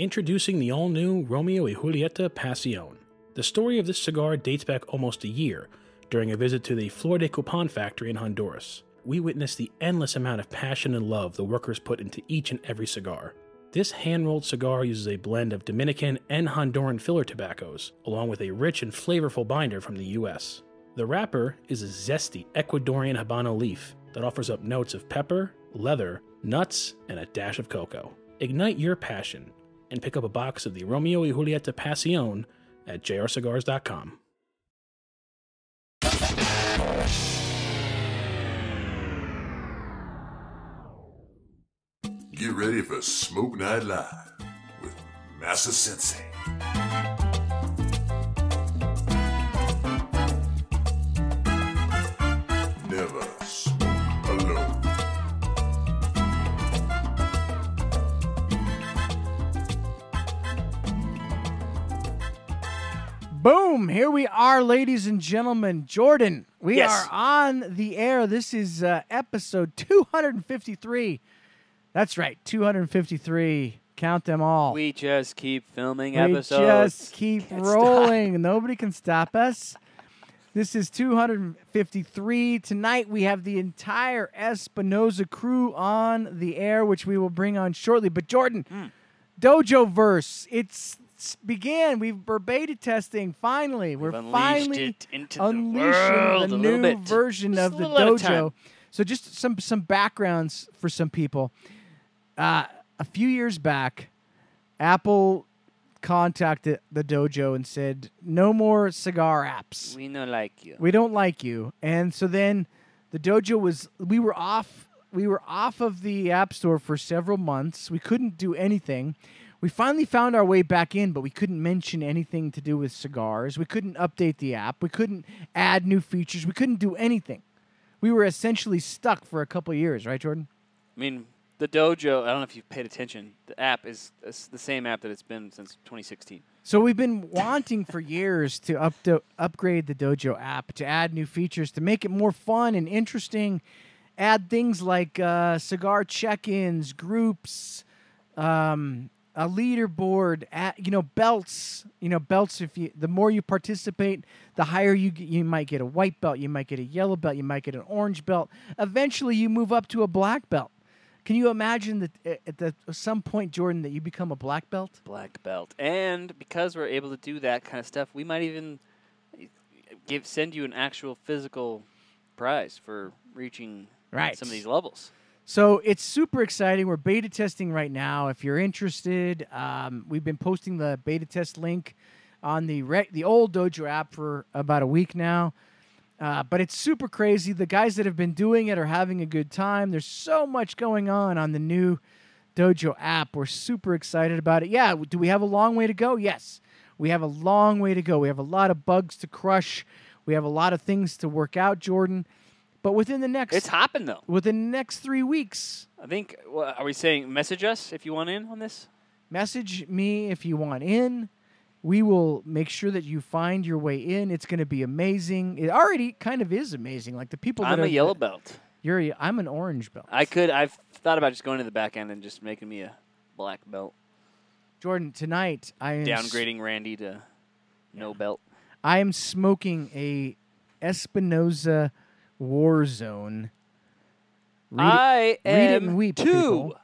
Introducing the all new Romeo y Julieta Pasión. The story of this cigar dates back almost a year during a visit to the Flor de Copan factory in Honduras. We witnessed the endless amount of passion and love the workers put into each and every cigar. This hand rolled cigar uses a blend of Dominican and Honduran filler tobaccos, along with a rich and flavorful binder from the US. The wrapper is a zesty Ecuadorian Habano leaf that offers up notes of pepper, leather, nuts, and a dash of cocoa. Ignite your passion and pick up a box of the Romeo y Julieta Pasión at jrcigars.com. Get ready for Smoke Night Live with Massa Sensei. Boom! Here we are, ladies and gentlemen. Jordan, we Yes. are on the air. This is uh, episode 253. That's right, 253. Count them all. We just keep filming We episodes. just keep Can't stop. rolling. Nobody can stop us. This is 253. Tonight we have the entire Espinosa crew on the air, which we will bring on shortly. But Jordan, Hmm. Dojo Verse, it's began. We've we're beta testing. Finally, We've we're finally into the unleashing the a new version Just of the little at a time. dojo. So just some some backgrounds for some people. Uh, a few years back, Apple contacted the dojo and said, "No more cigar apps. We no like you. We don't like you." And so then the dojo was we were off we were off of the app store for several months. We couldn't do anything. We finally found our way back in, but we couldn't mention anything to do with cigars. We couldn't update the app. We couldn't add new features. We couldn't do anything. We were essentially stuck for a couple of years, right, Jordan? I mean, the dojo. I don't know if you've paid attention. The app is the same app that it's been since 2016. So we've been wanting for years to up upgrade the Dojo app to add new features to make it more fun and interesting. Add things like uh, cigar check-ins, groups, um, a leaderboard, add, you know, belts. You know, belts. If you the more you participate, the higher you get, you might get a white belt, you might get a yellow belt, you might get an orange belt. Eventually, you move up to a black belt. Can you imagine that uh, at the, at some point, Jordan, that you become a black belt? Black belt, and because we're able to do that kind of stuff, we might even give send you an actual physical prize for reaching Right. some of these levels. So it's super exciting. We're beta testing right now. If you're interested, um, we've been posting the beta test link on the the old Dojo app for about a week now. Uh, but it's super crazy. The guys that have been doing it are having a good time. There's so much going on on the new Dojo app. We're super excited about it. Yeah, do we have a long way to go? Yes. We have a long way to go. We have a lot of bugs to crush. We have a lot of things to work out, Jordan. But within the next It's hopping though. within the next 3 weeks, I think. Well, are we saying message us if you want in on this? message me if you want in. We will make sure that you find your way in. It's going to be amazing. It already kind of is amazing. Like the people that I'm a yellow belt. You're a, I'm an orange belt. I could. I've thought about just going to the back end and just making me a black belt, Jordan, tonight I am s- downgrading Randy to no belt. I am smoking a Espinosa Warzone. Read I read it am and weep, two. people.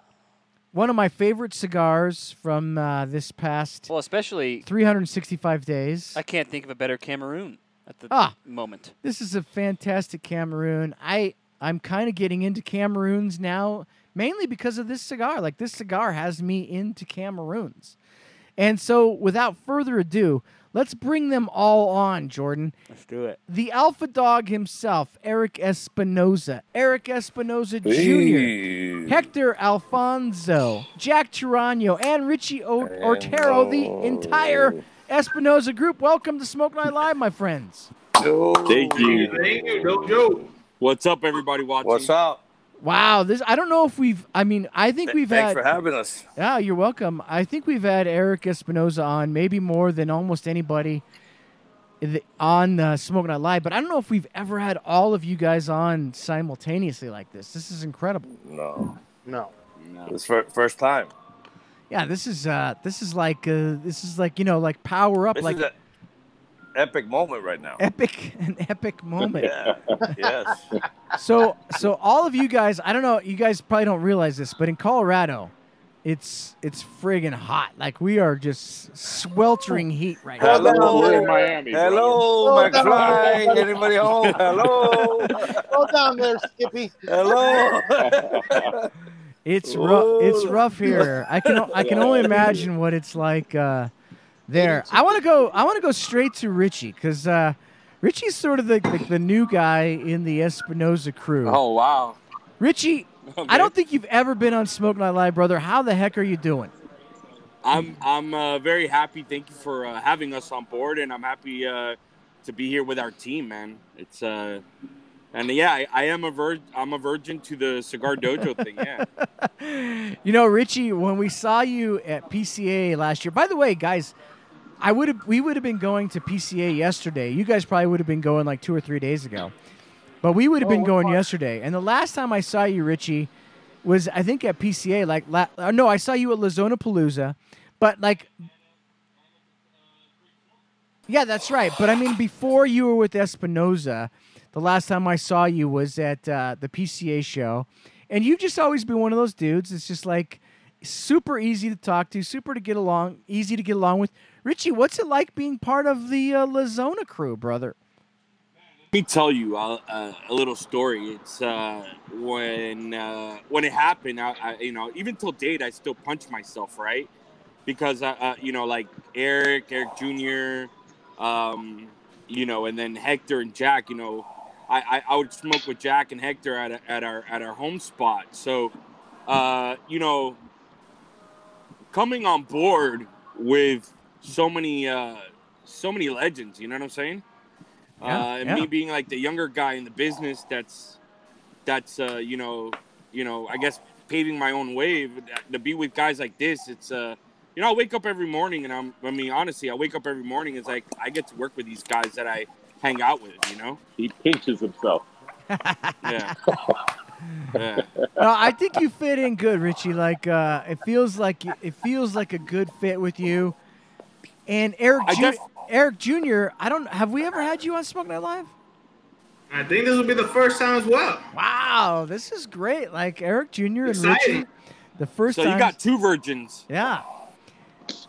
One of my favorite cigars from uh, this past Well, especially 365 days. I can't think of a better Cameroon at the Ah. moment. This is a fantastic Cameroon. I I'm kind of getting into Cameroons now, mainly because of this cigar. Like this cigar has me into Cameroons. And so, without further ado, let's bring them all on, Jordan. Let's do it. The alpha dog himself, Eric Espinosa, Eric Espinosa Jr., Hector Alfonso, Jack Tirano, and Richie o- Ortero, the entire Espinosa group. Welcome to Smoke Night Live, my friends. Thank you. Thank you, Dojo. What's up, everybody watching? What's up? Wow, this I don't know if we've I mean, I think we've Thanks had for having us. Yeah, you're welcome. I think we've had Eric Espinosa on maybe more than almost anybody in the- on uh, Smoke Night Live, but I don't know if we've ever had all of you guys on simultaneously like this. This is incredible. No, No. it's fir- first time. Yeah, this is uh this is like uh this is like you know like power up This like is an epic moment right now. epic an epic moment. Yeah. yes. So so all of you guys, I don't know, you guys probably don't realize this, but in Colorado, it's it's friggin' hot. Like we are just sweltering heat right now. Hello. We're in Miami. Hello, Slow down. McFly. Anybody home? Hello. Slow down there, Skippy. Hello. It's rough. It's rough here. I can I can only imagine what it's like uh, there. I want to go. I want to go straight to Richie because uh, Richie's sort of the, the the new guy in the Espinosa crew. Oh wow. Richie, I don't think you've ever been on Smoke Night Live, brother. How the heck are you doing? I'm I'm uh, very happy. Thank you for uh, having us on board, and I'm happy uh, to be here with our team, man. It's uh, and yeah, I, I am a vir- I'm a virgin to the cigar dojo thing. Yeah. You know, Richie, when we saw you at PCA last year. By the way, guys, I would have we would have been going to PCA yesterday. You guys probably would have been going like two or three days ago, but we would have been going yesterday. And the last time I saw you, Richie, was I think at PCA. Like, la- uh, no, I saw you at La Zona Palooza, but like. Yeah, that's right. But I mean, before you were with Espinosa, the last time I saw you was at uh, the PCA show, and you've just always been one of those dudes. It's just like super easy to talk to, super to get along, easy to get along with. Richie, what's it like being part of the uh, La Zona crew, brother? Let me tell you uh, uh, a little story. It's uh, when uh, when it happened. I, I, you know, even till date, I still punch myself, right? Because uh, uh, you know, like Eric, Eric Jr., um, you know, and then Hector and Jack. You know, I, I, I would smoke with Jack and Hector at, a, at our at our home spot. So, you know, coming on board with so many uh, so many legends. You know what I'm saying? Yeah, uh, and yeah. me being like the younger guy in the business, that's that's uh, you know, you know, I guess paving my own way to be with guys like this. It's uh, you know, I wake up every morning and I'm, I mean, honestly, I wake up every morning. It's like I get to work with these guys that I hang out with. You know? He pinches himself. Yeah. yeah. Uh, I think you fit in good, Richie. Like uh, it feels like it feels like a good fit with you. And Eric, Ju- def- Eric Jr. I don't. Have we ever had you on Smoke Night Live? I think this will be the first time as well. Wow, this is great. Like Eric Jr. and Exciting. Richie, the first So time. you got two virgins. Yeah.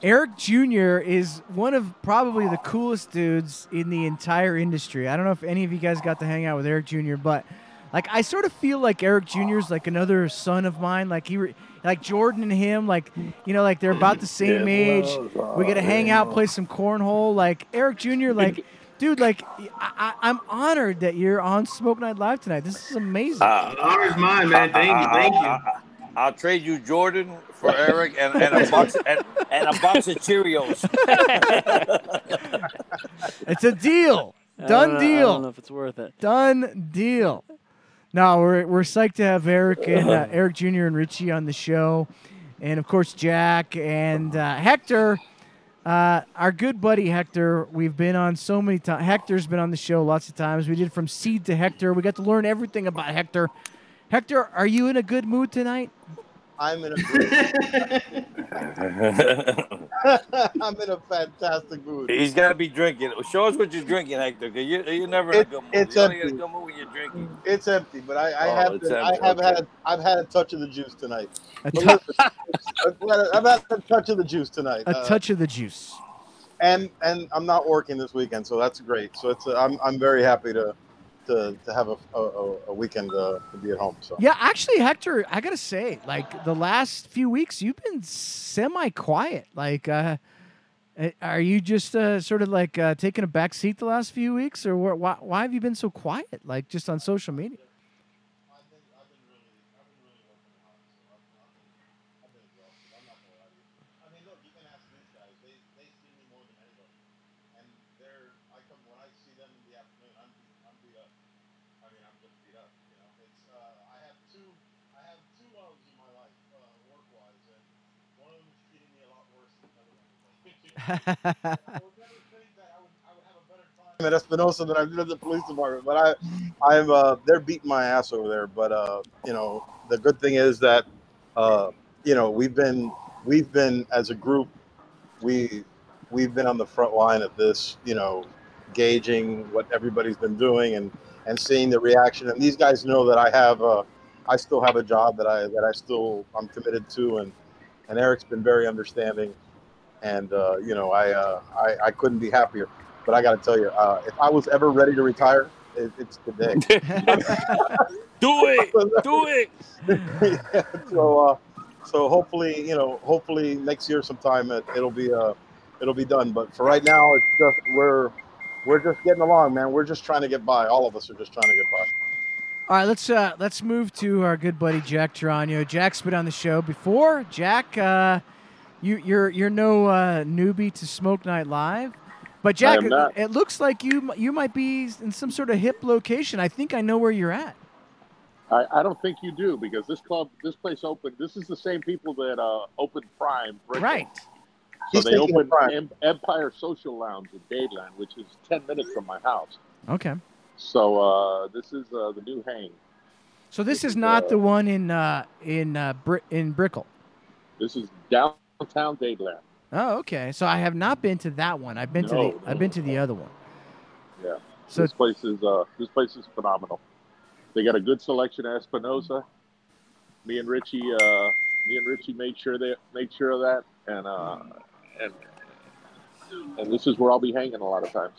Eric Jr. is one of probably the coolest dudes in the entire industry. I don't know if any of you guys got to hang out with Eric Jr., but like I sort of feel like Eric Jr. is like another son of mine. Like he, re- like Jordan and him, like you know, like they're about the same age. We get to hang out, play some cornhole. Like Eric Jr. Like, dude, like I, I, I'm honored that you're on Smoke Night Live tonight. This is amazing. Uh, The honor's mine, man. Thank you, thank you. I'll trade you Jordan for Eric and, and a box and, and a box of Cheerios. it's a deal. I don't Done know- I deal. don't know if it's worth it. Done deal. No, we're we're psyched to have Eric and uh, Eric Jr. and Richie on the show, and of course Jack and uh, Hector, uh, our good buddy Hector. We've been on so many times. Hector's been on the show lots of times. We did from seed to Hector. We got to learn everything about Hector. Hector, are you in a good mood tonight? I'm in a great, I'm in a fantastic mood. He's got to be drinking. Show us what you're drinking, Hector. Cause you, you're never in a It- good mood. it's you only a empty. good mood when you're drinking. It's empty, but I, I Oh, have been, empty, I have okay. had I've had a touch of the juice tonight. A touch. I've had a- I've had a touch of the juice tonight. a Uh, touch of the juice. and and I'm not working this weekend, so that's great. So it's uh, I'm I'm very happy to to, to have a, a, a weekend uh, to be at home. So Yeah, actually, Hector, I gotta say, like the last few weeks, you've been semi-quiet. Like, uh, uh, are you just uh, sort of like uh, taking a back seat the last few weeks, or wh- why, why have you been so quiet? Like, just on social media? I mean, look, you can ask these guys. They they see me more than anybody, and they're I come when I see them in the afternoon. I'm beat, I'm beat up. I mean, I'm just beat up. You know, it's uh, I have two I have two loves in my life, uh, work wise, and one of them is treating me a lot worse than the other one. I would never think that I would I would have a better time at Espinosa than I did at the police department, but I I'm uh, they're beating my ass over there. But uh, you know, the good thing is that uh, you know we've been we've been as a group, we we've been on the front line of this, you know, gauging what everybody's been doing and and seeing the reaction. And these guys know that I have a, I still have a job that I that I still I'm committed to, and and Eric's been very understanding, and uh, you know I, uh, I I couldn't be happier. But I got to tell you, uh, if I was ever ready to retire, it, it's today. Do it. Do it. yeah, so uh, so hopefully you know hopefully next year sometime it, it'll be uh it'll be done. But for right now, it's just we're we're just getting along, man. We're just trying to get by. All of us are just trying to get by. All right, let's uh, let's move to our good buddy Jack Geronio. Jack's been on the show before. Jack, uh, you you're you're no uh, newbie to Smoke Night Live, but Jack, it, it looks like you you might be in some sort of hip location. I think I know where you're at. I, I don't think you do because this club, this place opened. This is the same people that uh, opened Prime, Brickell. Right. So He's they opened Prime. Em- Empire Social Lounge in Dadeland, which is ten minutes from my house. Okay. So uh, this is uh, the new hang. So this is not the one in uh, in uh, Bri- in Brickell. This is downtown Dadeland. Oh, okay. So I have not been to that one. I've been to No, the I've been to the other one. Yeah. So- this place is uh, this place is phenomenal. They got a good selection of Espinosa. Me and Richie, uh, me and Richie made sure they made sure of that, and uh, and and this is where I'll be hanging a lot of times.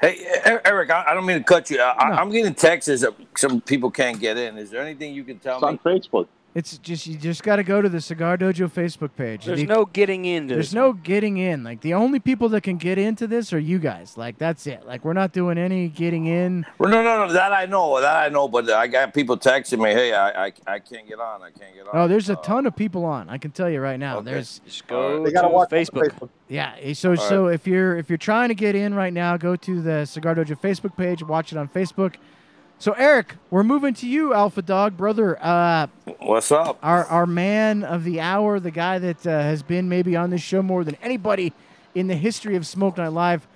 Hey, Eric, I I don't mean to cut you. I, No. I'm getting texts that some people can't get in. Is there anything you can tell me? On? Facebook. It's just you just got to go to the Cigar Dojo Facebook page. There's You- no getting into There's no one. getting in. Like the only people that can get into this are you guys. Like that's it. Like we're not doing any getting in. Well, no, no, no. That I know. That I know. But I got people texting me, "Hey, I, I, I can't get on. I can't get on." Oh, there's a Uh, ton of people on. I can tell you right now. Okay. There's Just go They gotta watch Facebook. Facebook. yeah. eh, So right. so if you're if you're trying to get in right now, go to the Cigar Dojo Facebook page. Watch it on Facebook. So Eric, we're moving to you, Alpha Dog brother. Uh, What's up? our our man of the hour, the guy that uh, has been maybe on this show more than anybody in the history of Smoke Night Live.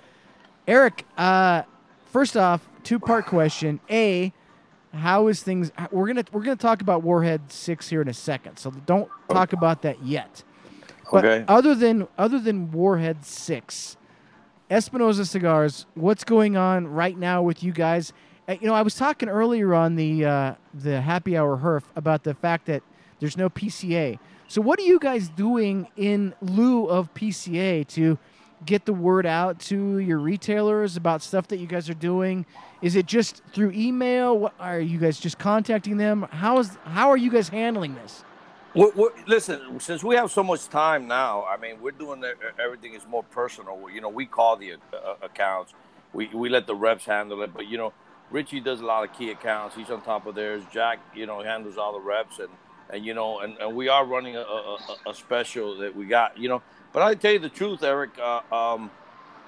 Eric, uh, first off, two part question. A, how is things? We're gonna we're gonna talk about Warhead Six here in a second, so don't talk about that yet. But Okay. other than other than Warhead Six, Espinosa Cigars, what's going on right now with you guys? Uh, You know, I was talking earlier on the uh, the Happy Hour Herf about the fact that there's no PCA. So, what are you guys doing in lieu of PCA to get the word out to your retailers about stuff that you guys are doing? Is it just through email? What, are you guys just contacting them? How is how are you guys handling this? We're, we're, listen, since we have so much time now, I mean, we're doing the, everything is more personal. You know, we call the uh, accounts, we, we let the reps handle it. But you know, Richie does a lot of key accounts. He's on top of theirs. Jack, you know, handles all the reps, and and you know, and, and we are running a, a, a- special that we got. You know, but I tell you the truth, Eric, uh, um,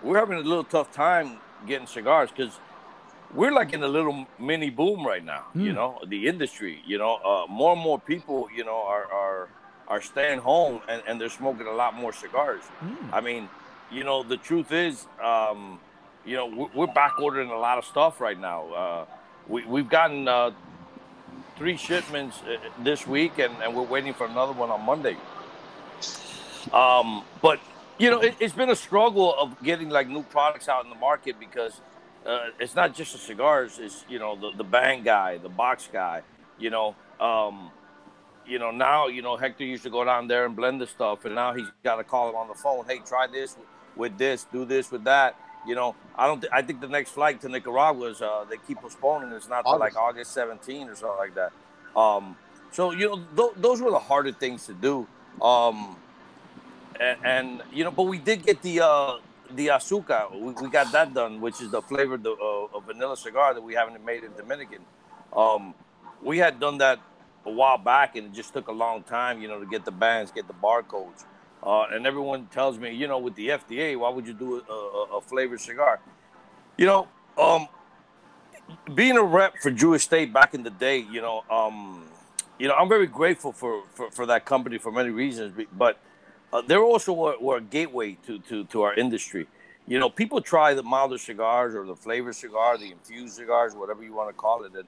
we're having a little tough time getting cigars because we're like in a little mini boom right now. You Hmm. know, the industry. You know, uh, more and more people, you know, are are are staying home and, and they're smoking a lot more cigars. Mm. I mean, you know, the truth is, um, you know, we're, back ordering a lot of stuff right now. Uh, we we've gotten uh, three shipments uh, this week, and, and we're waiting for another one on Monday. Um, but you know, it, it's been a struggle of getting like new products out in the market because uh, it's not just the cigars. It's you know the the bang guy, the box guy. You know, um, you know now you know Hector used to go down there and blend the stuff, and now he's got to call him on the phone. Hey, try this with this, do this with that. You know, I don't. Th- I think the next flight to Nicaragua is uh, they keep postponing. It's not like August 17 or something like that. Um, so you know, th- those were the harder things to do. Um, and, and you know, but we did get the uh, the azúcar. We, we got that done, which is the flavored uh, uh, vanilla cigar that we haven't made in Dominican. Um, we had done that a while back, and it just took a long time, you know, to get the bands, get the barcodes. Uh, and everyone tells me, you know, with the FDA, why would you do a, a, a flavored cigar? You know, um, being a rep for Drew Estate back in the day, you know, um, you know, I'm very grateful for, for, for that company for many reasons, but uh, they're also were, were a gateway to, to, to our industry. You know, people try the milder cigars or the flavored cigar, the infused cigars, whatever you want to call it, and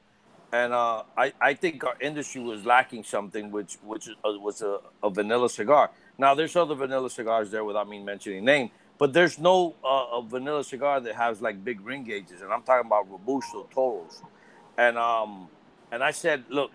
and uh, I, I think our industry was lacking something, which which uh, was a, a vanilla cigar. Now, there's other vanilla cigars there without me mentioning name, but there's no uh, a vanilla cigar that has like big ring gauges, and I'm talking about Robusto Toros. And um, and I said, look,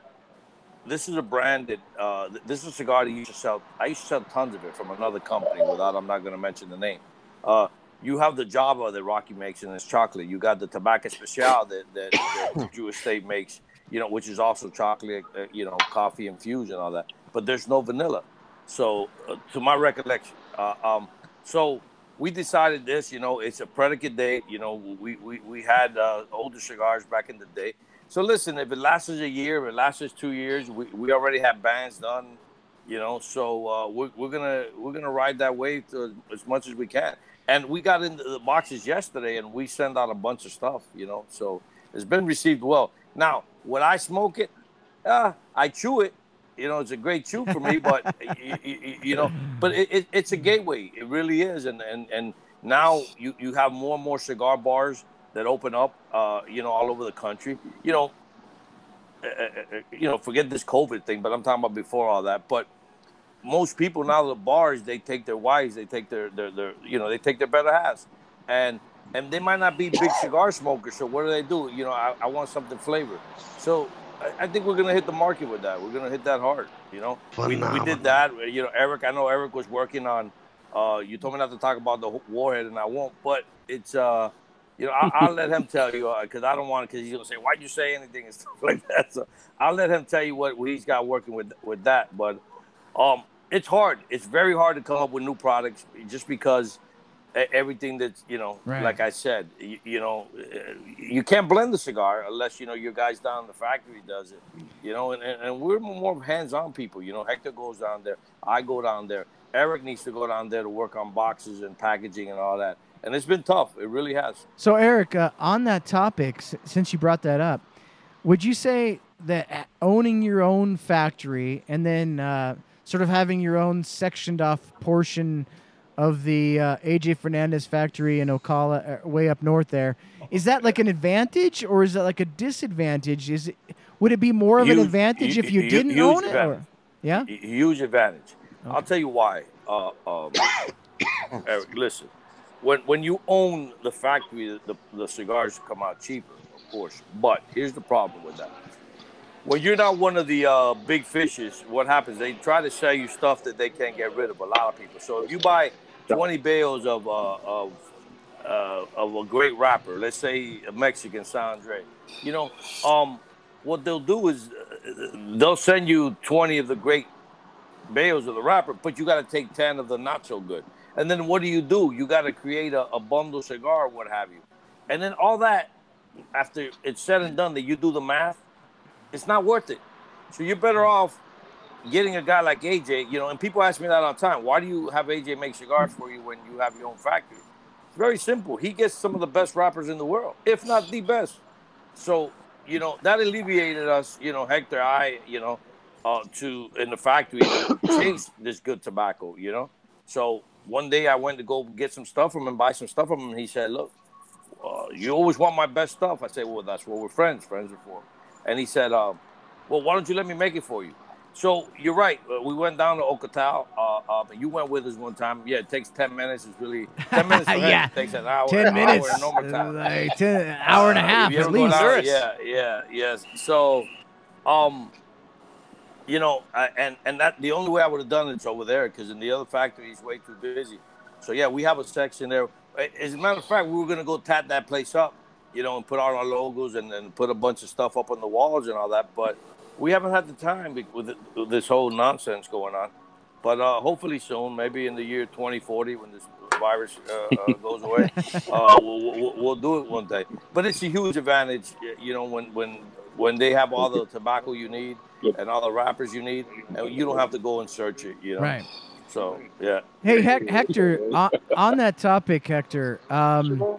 this is a brand that uh, th- this is a cigar that you to sell. I used to sell tons of it from another company. Without, I'm not going to mention the name. Uh, you have the Java that Rocky makes and it's chocolate. You got the Tabak Especial that, that, that Drew Estate makes, you know, which is also chocolate, uh, you know, coffee infused and all that. But there's no vanilla. So, uh, to my recollection, uh, um, so we decided this. You know, it's a predicate date. You know, we we, we had uh, older cigars back in the day. So listen, if it lasts us a year, if it lasts us two years, we, we already have bands done. You know, so uh, we're, we're gonna we're gonna ride that wave to, as much as we can. And we got into the boxes yesterday, and we send out a bunch of stuff. You know, so it's been received well. Now, would I smoke it? Uh, I chew it. You know, it's a great chew for me, but you, you, you know, but it, it, it's a gateway. It really is, and and and now you you have more and more cigar bars that open up. Uh, you know, all over the country. You know, uh, you know, forget this COVID thing, but I'm talking about before all that. But most people now the bars they take their wives, they take their their, their you know they take their better halves, and and they might not be big cigar smokers. So what do they do? You know, I, I want something flavored. So I, I think we're gonna hit the market with that. We're gonna hit that hard. You know, we, we did that. You know, Eric. I know Eric was working on. Uh, you told me not to talk about the warhead, and I won't. But it's uh, you know, I'll, I'll let him tell you because I don't want because he's gonna say why'd you say anything and stuff like that. So I'll let him tell you what, what he's got working with with that. But um, it's hard. It's very hard to come up with new products just because everything that's you know, Right. like I said, you, you know, uh, you can't blend the cigar unless you know your guys down in the factory does it. You know, and, and, we're more hands-on people. You know, Hector goes down there, I go down there. Eric needs to go down there to work on boxes and packaging and all that. And it's been tough. It really has. So, Eric, uh, on that topic, s- since you brought that up, would you say that owning your own factory and then uh, sort of having your own sectioned off portion of the uh, AJ Fernandez factory in Ocotal, uh, way up north there, is that like an advantage or is that like a disadvantage? Is it would it be more of an advantage hu- if you didn't huge own it? Or? Yeah. Huge advantage. I'll tell you why. Uh, um, Eric, listen. When when you own the factory, the, the cigars come out cheaper, of course. But here's the problem with that. When you're not one of the uh, big fishes, what happens? They try to sell you stuff that they can't get rid of. A lot of people. So if you buy 20 bales of uh, of uh, of a great wrapper, let's say a Mexican San Andrés, you know, um, what they'll do is uh, they'll send you 20 of the great bales of the wrapper, but you got to take 10 of the not so good. And then what do you do? You got to create a, a bundle cigar, what have you. And then all that, after it's said and done, that you do the math, it's not worth it. So you're better off getting a guy like AJ, you know, and people ask me that all the time. Why do you have AJ make cigars for you when you have your own factory? It's very simple. He gets some of the best wrappers in the world, if not the best. So, you know, that alleviated us, you know, Hector, I, you know, uh, to in the factory to chase this good tobacco, you know. So one day I went to go get some stuff from him, buy some stuff from him. And he said, "Look, uh, you always want my best stuff." I said, "Well, that's what we're friends. Friends are for." And he said, um, "Well, why don't you let me make it for you?" So you're right. Uh, we went down to Ocotal. Uh, uh, you went with us one time. Yeah, it takes ten minutes. It's really ten minutes. Yeah. it takes an hour. Ten an minutes, hour in normal time. like ten, hour and a Uh, half you at least. down- yeah, yeah, yes. So, um, you know, I, and and that the only way I would have done it's over there because in the other factory he's way too busy. So yeah, we have a section there. As a matter of fact, we were gonna go tat that place up, you know, and put all our logos and then put a bunch of stuff up on the walls and all that. But we haven't had the time with, this whole nonsense going on. But uh, hopefully soon, maybe in the year 2040, when this virus uh, uh, goes away, uh, we'll, we'll, we'll do it one day. But it's a huge advantage, you know, when when when they have all the tobacco you need and all the wrappers you need, and you don't have to go and search it, you know. Right. So yeah. Hey, Hec- Hector, on, on that topic, Hector, um,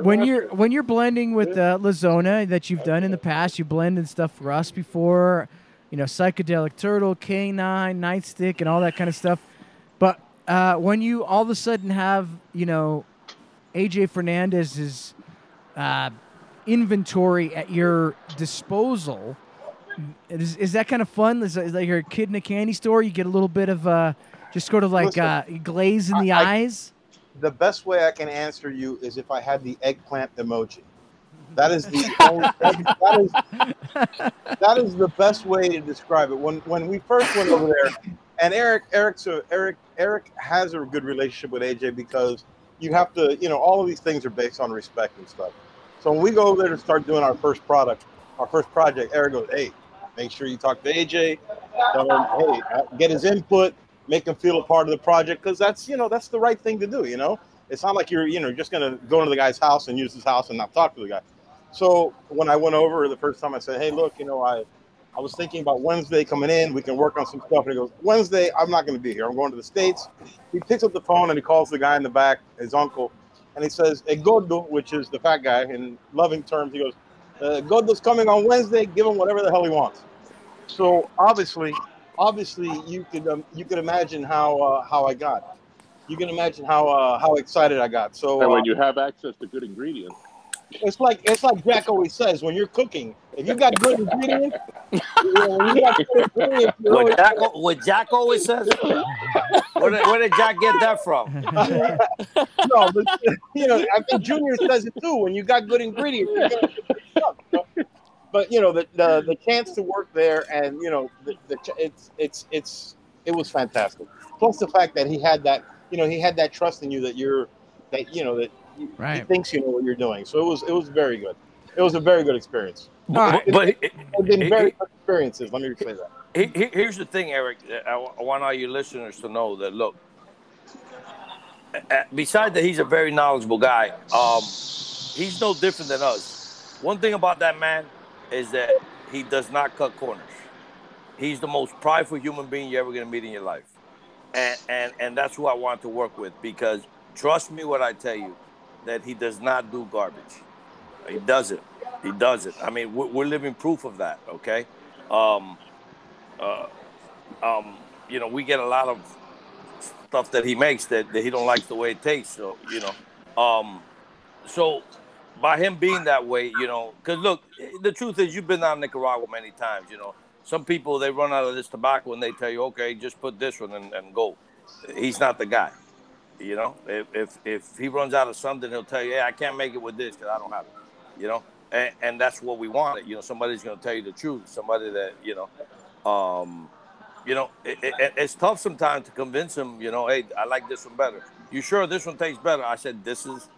when you're when you're blending with uh, La Zona that you've done in the past, you blended stuff for us before, you know, psychedelic turtle, canine, nightstick, and all that kind of stuff. But uh, when you all of a sudden have, you know, AJ Fernandez's uh, inventory at your disposal, is, is that kind of fun? Is, is like you're a kid in a candy store? You get a little bit of uh, Just sort of like Listen, uh, glaze in the I- I- eyes. The best way I can answer you is if I had the eggplant emoji. That is the only, that, that is that is the best way to describe it. When when we first went over there, and Eric Eric's a, Eric Eric has a good relationship with AJ because you have to you know all of these things are based on respect and stuff. So when we go over there to start doing our first product, our first project, Eric goes, "Hey, make sure you talk to AJ. Tell him, hey, uh, get his input, make them feel a part of the project because that's you know that's the right thing to do. You know, it's not like you're you know just gonna go into the guy's house and use his house and not talk to the guy. So when I went over the first time, I said, "Hey, look, you know, I I was thinking about Wednesday coming in. We can work on some stuff." And he goes, "Wednesday, I'm not going to be here. I'm going to the states." He picks up the phone and he calls the guy in the back, his uncle, and he says, "Hey, Godo," which is the fat guy in loving terms. He goes, uh, "Godo's coming on Wednesday. Give him whatever the hell he wants." So obviously, obviously, you could um, you could imagine how uh, how I got. You can imagine how uh, how excited I got. So And uh, when you have access to good ingredients, it's like it's like Jack always says when you're cooking, if you got good ingredients, you know, you got good ingredients, What always- Jack, what Jack always says. Where did, where did Jack get that from? no, but you know, I think Junior says it too. When you got good ingredients, you're gonna get good stuff, you know? but you know the, the the chance to work there, and you know the, the ch- it's it's it's it was fantastic. Plus the fact that he had that you know he had that trust in you that you're that you know that you, he thinks you know what you're doing. So it was it was very good. It was a very good experience. But, but It's been very good experiences. Let me say that. He- he- Here's the thing, Eric. I, I want all your listeners to know that look, uh, besides that he's a very knowledgeable guy, um, he's no different than us. One thing about that man is that he does not cut corners. He's the most prideful human being you're ever going to meet in your life, and and and that's who I want to work with because trust me when I tell you that he does not do garbage. He does it. He does it. I mean, we're, we're living proof of that. Okay. Um, uh, um, you know, we get a lot of stuff that he makes that, that he don't like the way it tastes. So, you know, um, so by him being that way, you know, because look, the truth is, you've been out in Nicaragua many times. You know, some people they run out of this tobacco and they tell you, okay, just put this one and, and go. He's not the guy. You know, if, if if he runs out of something, he'll tell you, "Hey, I can't make it with this because I don't have it." You know, and, and that's what we wanted. You know, somebody's going to tell you the truth. Somebody that you know, um, you know, it, it, it's tough sometimes to convince him. You know, hey, I like this one better. You sure this one tastes better? I said, this is,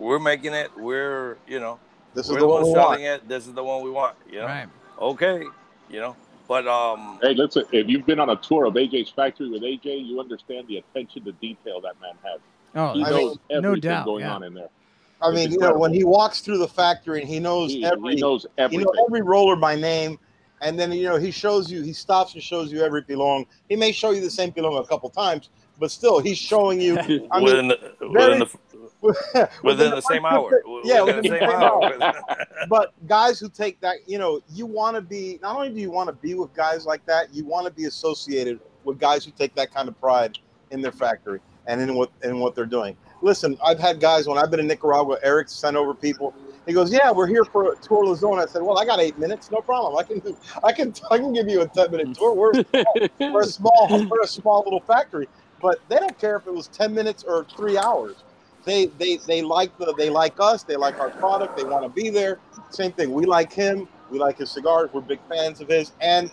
we're making it. We're, you know, This is the the one ones we selling want. it. This is the one we want. You know, Right. okay, you know, but um, hey, listen, if you've been on a tour of AJ's factory with AJ, you understand the attention to detail that man has. Oh, he I knows mean, no everything doubt, going yeah. on in there. I It's mean, you know, when he walks through the factory and he knows He, every he knows you everything. know every roller by name and then you know he shows you he stops and shows you every pilon he may show you the same pilon a couple times but still he's showing you I within mean, the, very- within the within the same hour. yeah within the same hour. but guys who take that you know you want to be not only do you want to be with guys like that you want to be associated with guys who take that kind of pride in their factory and in what in what they're doing. Listen i've had guys when i've been in nicaragua eric sent over people. He goes yeah we're here for a tour of the zone i said well i got eight minutes no problem. I can do i can i can give you a 10 minute tour. We're, we're a small we're a small little factory. But they don't care if it was 10 minutes or three hours they they they like the they like us they like our product they want to be there same thing we like him we like his cigars we're big fans of his and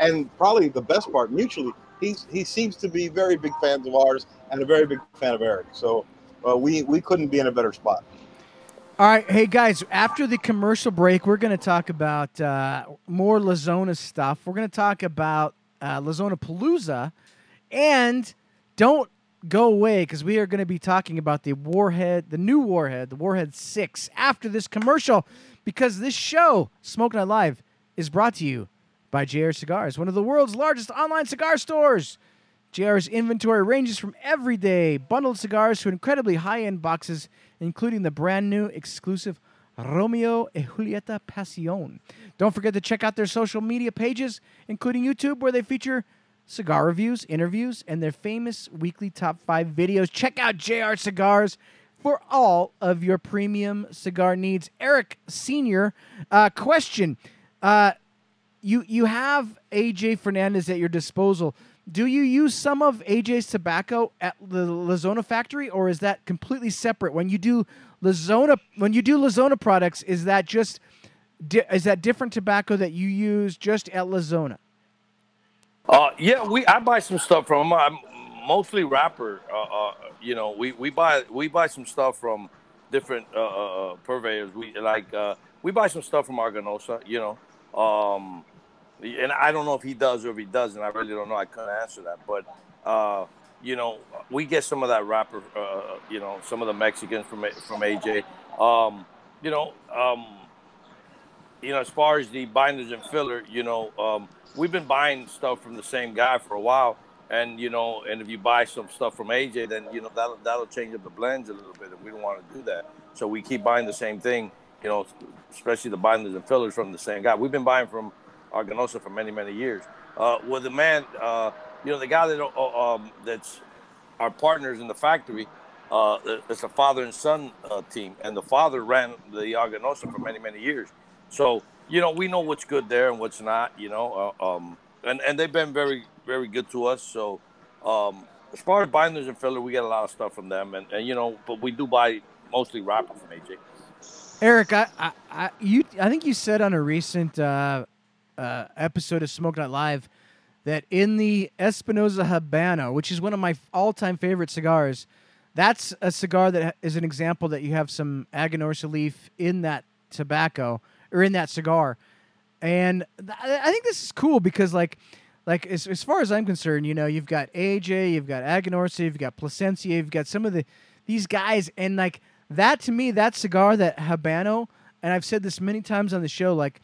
and probably the best part mutually he's he seems to be very big fans of ours and a very big fan of eric so uh, we we couldn't be in a better spot All right, hey guys. After the commercial break, we're going to talk about uh, more La Zona stuff. We're going to talk about uh, La Zona Palooza, and don't go away because we are going to be talking about the Warhead, the new Warhead, the Warhead Six. After this commercial, because this show, Smoke Night Live, is brought to you by JR Cigars, one of the world's largest online cigar stores. JR's inventory ranges from everyday bundled cigars to incredibly high end boxes, including the brand new exclusive Romeo y Julieta Pasión. Don't forget to check out their social media pages, including YouTube, where they feature cigar reviews, interviews, and their famous weekly top five videos. Check out JR Cigars for all of your premium cigar needs. Eric Senior, uh, question. Uh, you you have AJ Fernandez at your disposal. do you use some of AJ's tobacco at the La Zona factory, or is that completely separate? When you do La Zona, when you do La Zona products, is that just di- is that different tobacco that you use just at La Zona? Uh, yeah, we I buy some stuff from 'em. I'm mostly wrapper. Uh, uh, you know, we, we buy we buy some stuff from different uh, uh, uh, purveyors. We like uh, we buy some stuff from Aganorsa. You know, um, and I don't know if he does or if he doesn't. I really don't know. I couldn't answer that, but. Uh, you know, we get some of that wrapper. Uh, you know, some of the Mexicans from from AJ. Um, you know, um, you know, as far as the binders and filler, you know, um, we've been buying stuff from the same guy for a while, and you know, and if you buy some stuff from AJ, then you know that'll that'll change up the blends a little bit, and we don't want to do that. So we keep buying the same thing, you know, especially the binders and fillers from the same guy. We've been buying from Aganorsa for many many years. Uh, with the man, uh, you know, the guy that uh, um, that's our partners in the factory. Uh, it's a father and son uh, team, and the father ran the Aganorsa for many many years. So you know, we know what's good there and what's not. You know, uh, um, and and they've been very very good to us. So um, as far as binders and filler, we get a lot of stuff from them, and, and you know, but we do buy mostly wrapper from AJ. Eric, I, I, I, you, I think you said on a recent uh, uh, episode of Smoke Night Live that in the Espinosa Habano, which is one of my all-time favorite cigars, that's a cigar that is an example that you have some Aganorsa leaf in that tobacco or in that cigar, and th- I think this is cool because like. Like as, as far as I'm concerned, you know, you've got AJ, you've got Aganorsa, you've got Plasencia, you've got some of the these guys, and like that to me, that cigar, that Habano, and I've said this many times on the show, like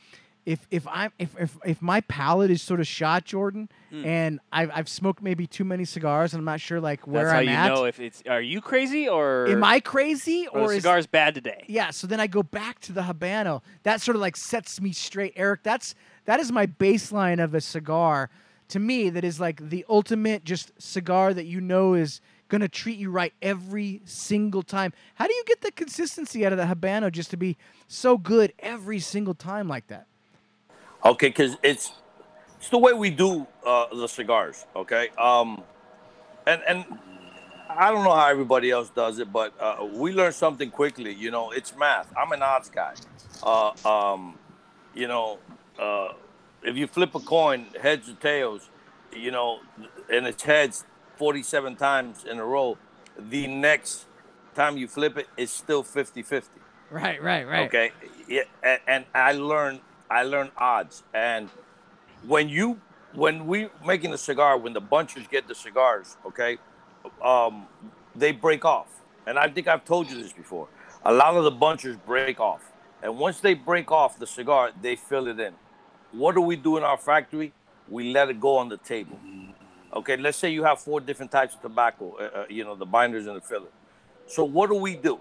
if if I'm if if, if my palate is sort of shot, Jordan, Hmm. and I've I've smoked maybe too many cigars, and I'm not sure like where That's how I'm you at. know if it's. Are you crazy or Am I crazy or or the is cigar's bad today? yeah, so then I go back to the Habano. That sort of like sets me straight, Eric. That's that is my baseline of a cigar to me. That is like the ultimate just cigar that you know is gonna treat you right every single time. How do you get the consistency out of the Habano just to be so good every single time like that? Okay, because it's it's the way we do uh, the cigars. Okay, um, and and I don't know how everybody else does it, but uh, we learn something quickly. You know, it's math. I'm an odds guy. Uh, um, you know, uh, if you flip a coin, heads or tails, you know, and it's heads 47 times in a row, the next time you flip it, it's still 50-50. Right, right, right. Okay. Yeah, and, and I learned I learned odds. And when you when we making the cigar, when the bunchers get the cigars, okay, um, they break off. And I think I've told you this before. A lot of the bunchers break off. And once they break off the cigar, they fill it in. What do we do in our factory? We let it go on the table. Okay, let's say you have four different types of tobacco, uh, uh, you know, the binders and the filler. So what do we do?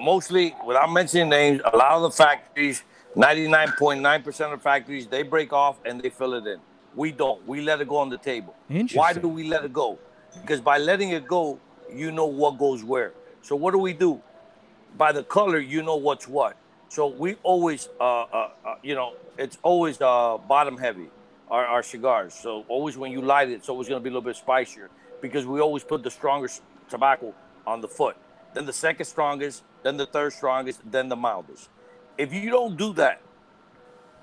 mostly, without mentioning names, a lot of the factories, 99.9% of factories, they break off and they fill it in. We don't. We let it go on the table. Why do we let it go? Because by letting it go, you know what goes where. So what do we do? By the color, you know what's what. So we always, uh, uh, uh, you know, it's always uh, bottom heavy, our, our cigars. So always when you light it, it's always going to be a little bit spicier because we always put the strongest tobacco on the foot, then the second strongest, then the third strongest, then the mildest. If you don't do that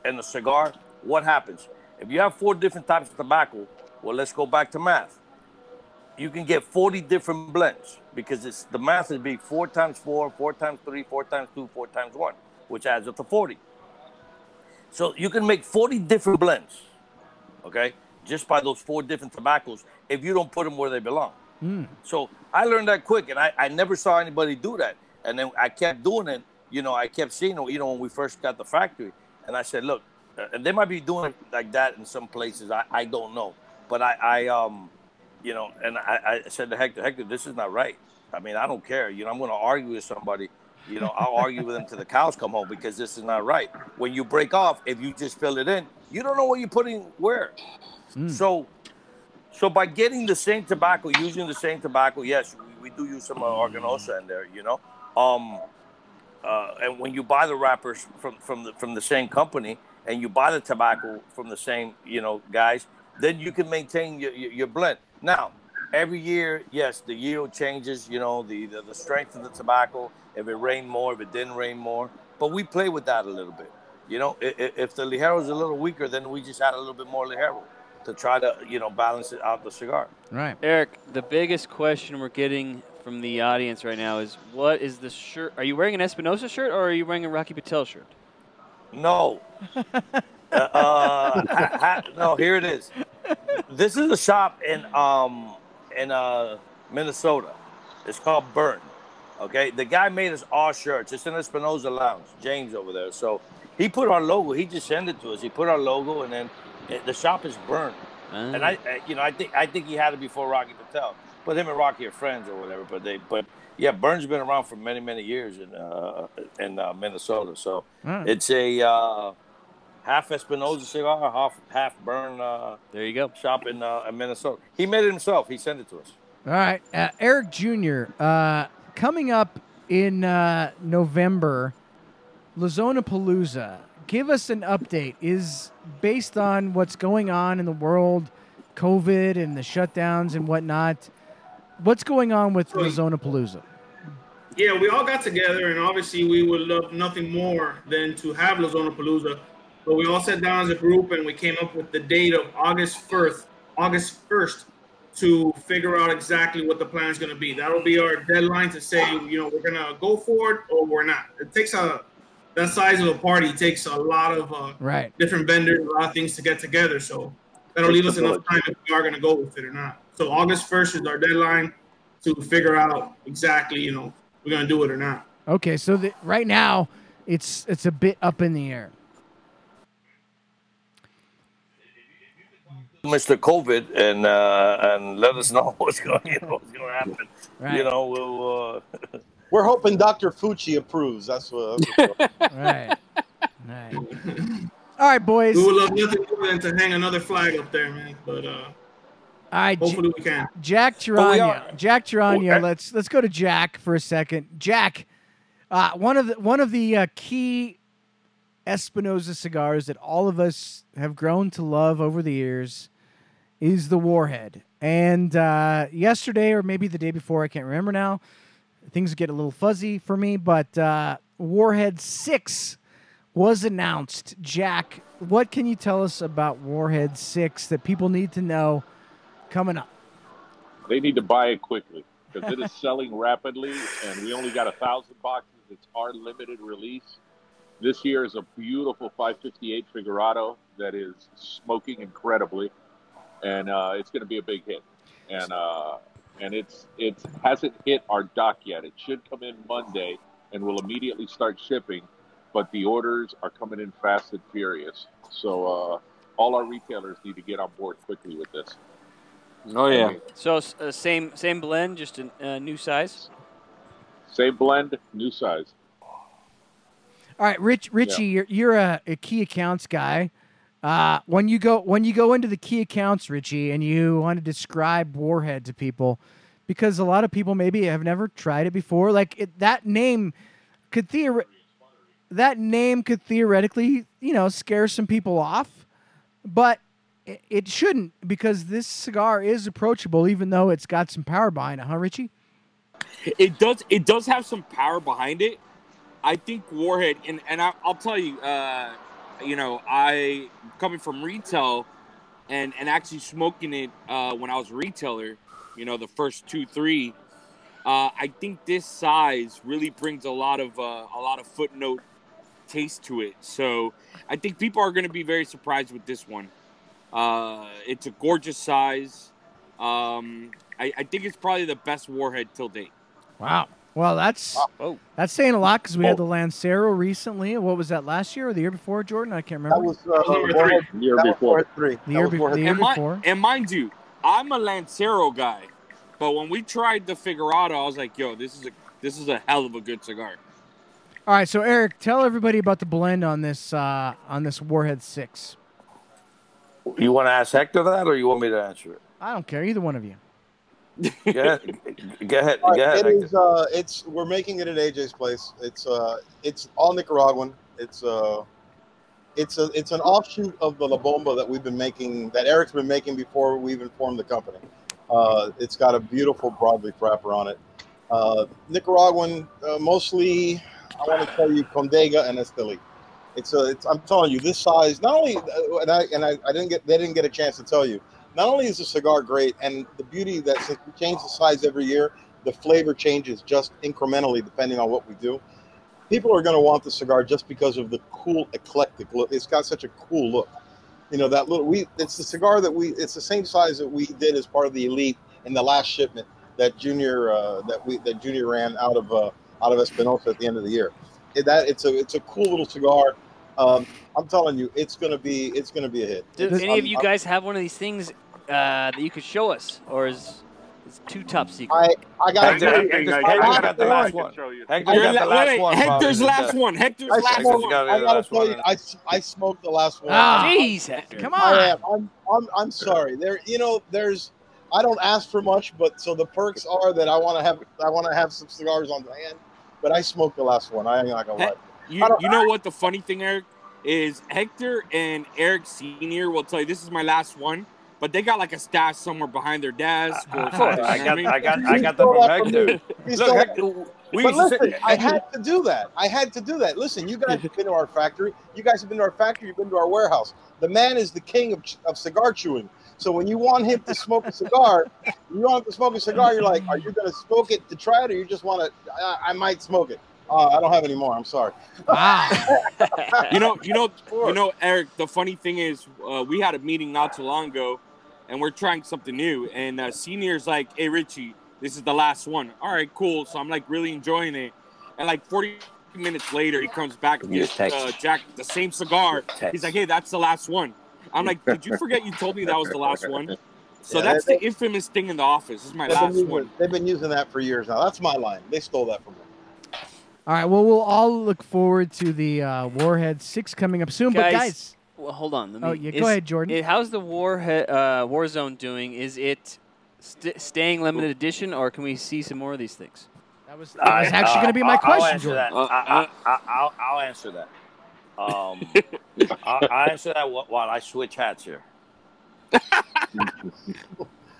in a cigar, what happens? If you have four different types of tobacco, well, let's go back to math. You can get 40 different blends because it's the math would be four times four, four times three, four times two, four times one, which adds up to 40. So you can make 40 different blends, okay, just by those four different tobaccos if you don't put them where they belong. Hmm. So I learned that quick, and I, I never saw anybody do that. And then I kept doing it. You know, I kept seeing. You know, when we first got the factory, and I said, look, uh, and they might be doing it like that in some places. I, I don't know, but I, I um, you know, and I, I said to Hector, Hector, this is not right. I mean, I don't care. You know, I'm going to argue with somebody. You know, I'll argue with them till the cows come home because this is not right. When you break off, if you just fill it in, you don't know what you're putting where. So so by getting the same tobacco, using the same tobacco, yes, we, we do use some uh, Aganorsa in there, you know. Um, uh, and when you buy the wrappers from from the from the same company, and you buy the tobacco from the same you know guys, then you can maintain your, your, your blend. Now, every year, yes, the yield changes. You know, the, the the strength of the tobacco. If it rained more, if it didn't rain more, but we play with that a little bit. You know, i- i- if the ligero is a little weaker, then we just add a little bit more ligero to try to you know balance it out the cigar. Right. Eric, the biggest question we're getting from the audience right now is what is the shirt? Are you wearing an Espinosa shirt or are you wearing a Rocky Patel shirt? No. uh, uh, ha- ha- no, here it is. This is a shop in um in uh Minnesota. It's called Burn. Okay, the guy made us all shirts. It's in Espinosa Lounge, James over there. So he put our logo. He just sent it to us. He put our logo, and then it, the shop is Burn. And I, I, you know, I think I think he had it before Rocky Patel. But him and Rocky are friends or whatever. But they, but yeah, Burns has been around for many many years in uh, in uh, Minnesota. So Alright. it's a uh, half Espinosa cigar, half half Burn. Uh, there you go. Shop in, uh, in Minnesota. He made it himself. He sent it to us. All right, uh, Eric Jr. Uh, coming up in uh, November, La Zona Palooza. Give us an update. Is based on what's going on in the world, COVID and the shutdowns and whatnot. What's going on with La Zona Palooza? Yeah, we all got together, and obviously we would love nothing more than to have La Zona Palooza. But we all sat down as a group, and we came up with the date of August first, August first, to figure out exactly what the plan is going to be. That'll be our deadline to say, you know, we're going to go for it or we're not. It takes a that size of a party takes a lot of uh, Right. different vendors, a lot of things to get together. So that'll leave us enough time if we are going to go with it or not. So August first is our deadline to figure out exactly, you know, we're going to do it or not. Okay, so the, right now it's it's a bit up in the air. Mr. COVID and uh, and let us know what's going you know, what's going to happen. Right. You know, we'll. Uh, We're hoping Dr. Fauci approves. That's what. That's what right. Right. All right, boys. We would love nothing more than to hang another flag up there, man. But uh, All right, J- we can. Jack Oh, Tirania. Jack Tirania. Okay. Let's let's go to Jack for a second. Jack, uh, one of the one of the uh, key Espinosa cigars that all of us have grown to love over the years is the Warhead. And uh, yesterday, or maybe the day before, I can't remember now. Things get a little fuzzy for me, but uh, Warhead Six was announced. Jack, what can you tell us about Warhead Six that people need to know coming up? They need to buy it quickly because it is selling rapidly, and we only got a thousand boxes. It's our limited release. This year is a beautiful 558 Figurado that is smoking incredibly, and uh, it's going to be a big hit. And uh, and it's it hasn't hit our dock yet. It should come in Monday, and we'll immediately start shipping. But the orders are coming in fast and furious. So uh, all our retailers need to get on board quickly with this. Oh yeah. So uh, same same blend, just a uh, new size. Same blend, new size. All right, Rich, Richie, you're, you're a, a key accounts guy. Uh, when you go when you go into the key accounts, Richie, and you want to describe Warhead to people, because a lot of people maybe have never tried it before. Like it, that name could theor- that name could theoretically, you know, scare some people off, but it, shouldn't because this cigar is approachable, even though it's got some power behind it, huh, Richie? It does. It does have some power behind it. I think Warhead, and and I, I'll tell you, uh, you know, I coming from retail, and and actually smoking it uh, when I was retailer. You know, the first two three. Uh, I think this size really brings a lot of uh, a lot of footnote taste to it. So I think people are going to be very surprised with this one. Uh, it's a gorgeous size. Um, I, I think it's probably the best warhead till date. Wow. Well, that's oh. that's saying a lot because we had Oh. the Lancero recently. What was that last year or the year before, Jordan? I can't remember. That was, uh, Warhead- Year that before. Three. The year was be- the year and, mi- before. and mind you, I'm a Lancero guy, but when we tried the Figurado, I was like, "Yo, this is a this is a hell of a good cigar." All right, so Eric, tell everybody about the blend on this uh, on this Warhead Six. You want to ask Hector that, or you want me to answer it? I don't care, either one of you. Go ahead. Go ahead. All Go ahead. it Hector. is. Uh, it's. We're making it at AJ's place. It's. Uh, it's all Nicaraguan. It's. Uh, it's a it's an offshoot of the La Bomba that we've been making that Eric's been making before we even formed the company. Uh, it's got a beautiful broadleaf wrapper on it. Uh, Nicaraguan, uh, mostly, I want to tell you Condega and Esteli. It's a, it's, I'm telling you, this size. Not only, uh, and I and I, I didn't get, they didn't get a chance to tell you. Not only is the cigar great, and the beauty that since we change the size every year, the flavor changes just incrementally depending on what we do. People are going to want the cigar just because of the cool, eclectic look. It's got such a cool look. You know that little. We it's the cigar that we. It's the same size that we did as part of the elite in the last shipment that Junior uh, that we that Junior ran out of uh, out of Espinosa at the end of the year. It, that it's a it's a cool little cigar. Um, I'm telling you, it's gonna be it's gonna be a hit. Do any I'm- of you I'm- guys have one of these things uh, that you could show us, or is it's too top secret? I I got Hector, Hector's, Hector's got the last one. Hector's Your got the last one. Hector's last one. Hector's I last smoked, one. got I the gotta last tell one, you, huh? I, s- I smoked the last one. Ah. Jeez, Hector. Come I on. am. I'm, I'm, I'm sorry. There, you know, there's. I don't ask for much, but so the perks are that I want to have. I want to have some cigars on hand, but I smoked the last one. I ain't not gonna lie. You, you know what the funny thing, Eric, is Hector and Eric Senior will tell you this is my last one, but they got like a stash somewhere behind their desk. Uh, or uh, Of something, course, you I know got, what I got, I got that stole from Hector. Look, Hector, we But listen, I had to do that. I had to do that. Listen, you guys have been to our factory. You guys have been to our factory. You've been to our warehouse. The man is the king of, of cigar chewing. So when you want him to smoke a cigar, you want him to smoke a cigar. You're like, are you going to smoke it to try it, or you just want to? I, I might smoke it. Uh, I don't have any more. I'm sorry. Wow. You know, you know, you know, Eric. The funny thing is, uh, we had a meeting not too long ago, and we're trying something new. And uh, senior's like, "Hey, Richie, this is the last one." All right, cool. So I'm like really enjoying it. And like 40 minutes later, he comes back and You gives text. uh, Jack the same cigar. Text. He's like, "Hey, that's the last one." I'm like, "Did you forget you told me that was the last one?" So Yeah, that's they- the infamous thing in the office. This is my last using, one. they've been using that for years now. That's my line. They stole that from me. All right. Well, we'll all look forward to the uh, Warhead Six coming up soon. but Guys, guys, Well, hold on. Let Oh, yeah, is- go ahead, Jordan. it- how's the Warhead uh, Warzone doing? Is it st- staying limited edition, or can we see some more of these things? that was, that was actually going to be my I'll, question, I'll answer Jordan. that. I, I, I, I'll, I'll answer that. Um, I'll, I'll answer that while I switch hats here.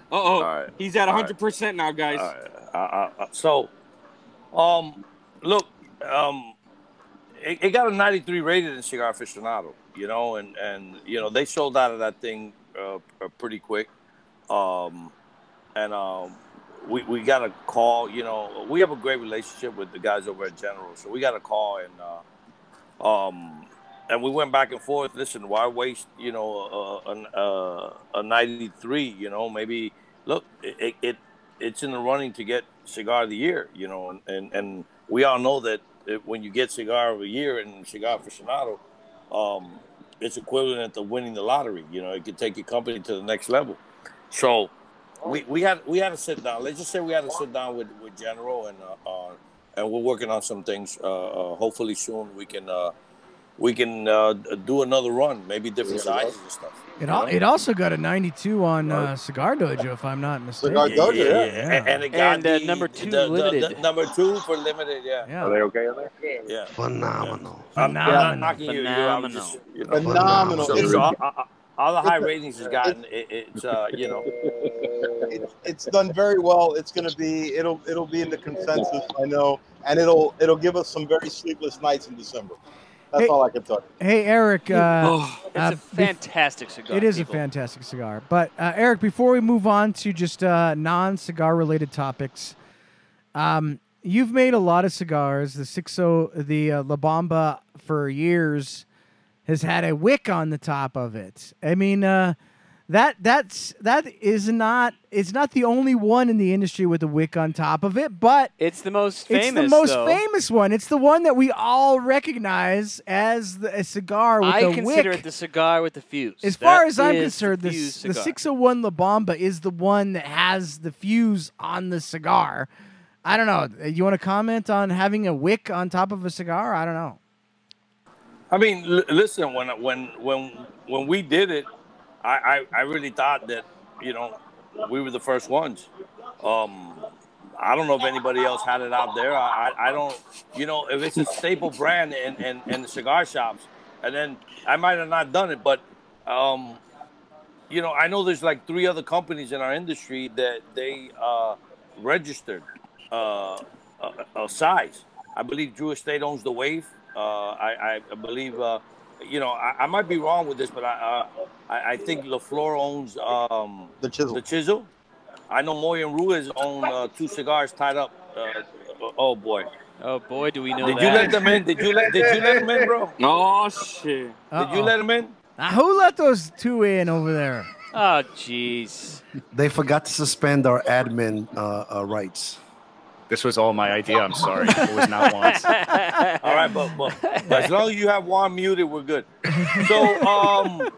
Uh oh, All right. he's at 100 percent now, guys. All right. Uh, uh, uh, so, um, look, um, it, it got a 93 rated in Cigar Aficionado, you know, and, and you know, they sold out of that thing uh, uh, pretty quick. Um, and um, we, we got a call, you know, we have a great relationship with the guys over at General. So we got a call and, uh, um, and we went back and forth. Listen, why waste, you know, an, uh, a 93, you know, maybe look, it, it, it's in the running to get cigar of the year, you know, and, and, and we all know that when you get cigar of the year and cigar aficionado, um, it's equivalent to winning the lottery. You know, it could take your company to the next level. So we, we had we had to sit down. Let's just say we had to sit down with, with General and uh, uh, and we're working on some things. Uh, uh, hopefully soon we can uh, we can uh, do another run, maybe different sizes and stuff. It, al- it also got a 92 on uh, Cigar Dojo, if I'm not mistaken. Cigar Dojo, yeah. And, and it got And, uh, the- number two the- the- limited. the number two for limited, yeah. Yeah. Are they okay in there? Yeah. Phenomenal. I'm not Phenomenal. knocking you. you just, you know. Phenomenal. So, all, all- all the high ratings has gotten it, it's uh you know it's, it's done very well. It's going to be it'll it'll be in the consensus, I know, and it'll it'll give us some very sleepless nights in December. That's Hey- all I can tell you. Hey, Eric. Uh, Oh, It's uh, a fantastic cigar. It is people. a fantastic cigar. But uh, Eric, before we move on to just uh, non-cigar related topics, um, you've made a lot of cigars. The six oh, the uh, La Bomba for years has had a wick on the top of it. I mean, uh, that that's that is not it's not the only one in the industry with a wick on top of it, but It's the most famous. it's the most though. famous one. It's the one that we all recognize as the, a cigar with I a wick. I consider it the cigar with the fuse. As far as I'm concerned, the the, fuse s- the cigar. 601 La Bomba is the one that has the fuse on the cigar. I don't know. You want to comment on having a wick on top of a cigar? I don't know. I mean, l- listen, when when when when we did it, I, I I really thought that you know we were the first ones. Um, I don't know if anybody else had it out there. I I, I don't. You know, if it's a staple brand in, in, in the cigar shops, and then I might have not done it, but um, you know, I know there's like three other companies in our industry that they uh, registered uh, a, a size. I believe Drew Estate owns the Wave. Uh, I, I believe, uh, you know, I, I might be wrong with this, but I uh, I, I think La Flor owns um, The chisel. the Chisel. I know Moy and Ruiz own uh, two cigars tied up. Uh, oh boy! Oh boy, do we know Did that. you let them in? Did you let Did you let them in, bro? Oh shit! Did you let them in? Ah, who let those two in over there? Oh jeez. They forgot to suspend our admin uh, uh, rights. This was all my idea. I'm sorry. It was not Juan's. All right, but, but, but as long as you have Juan muted, we're good. So, um,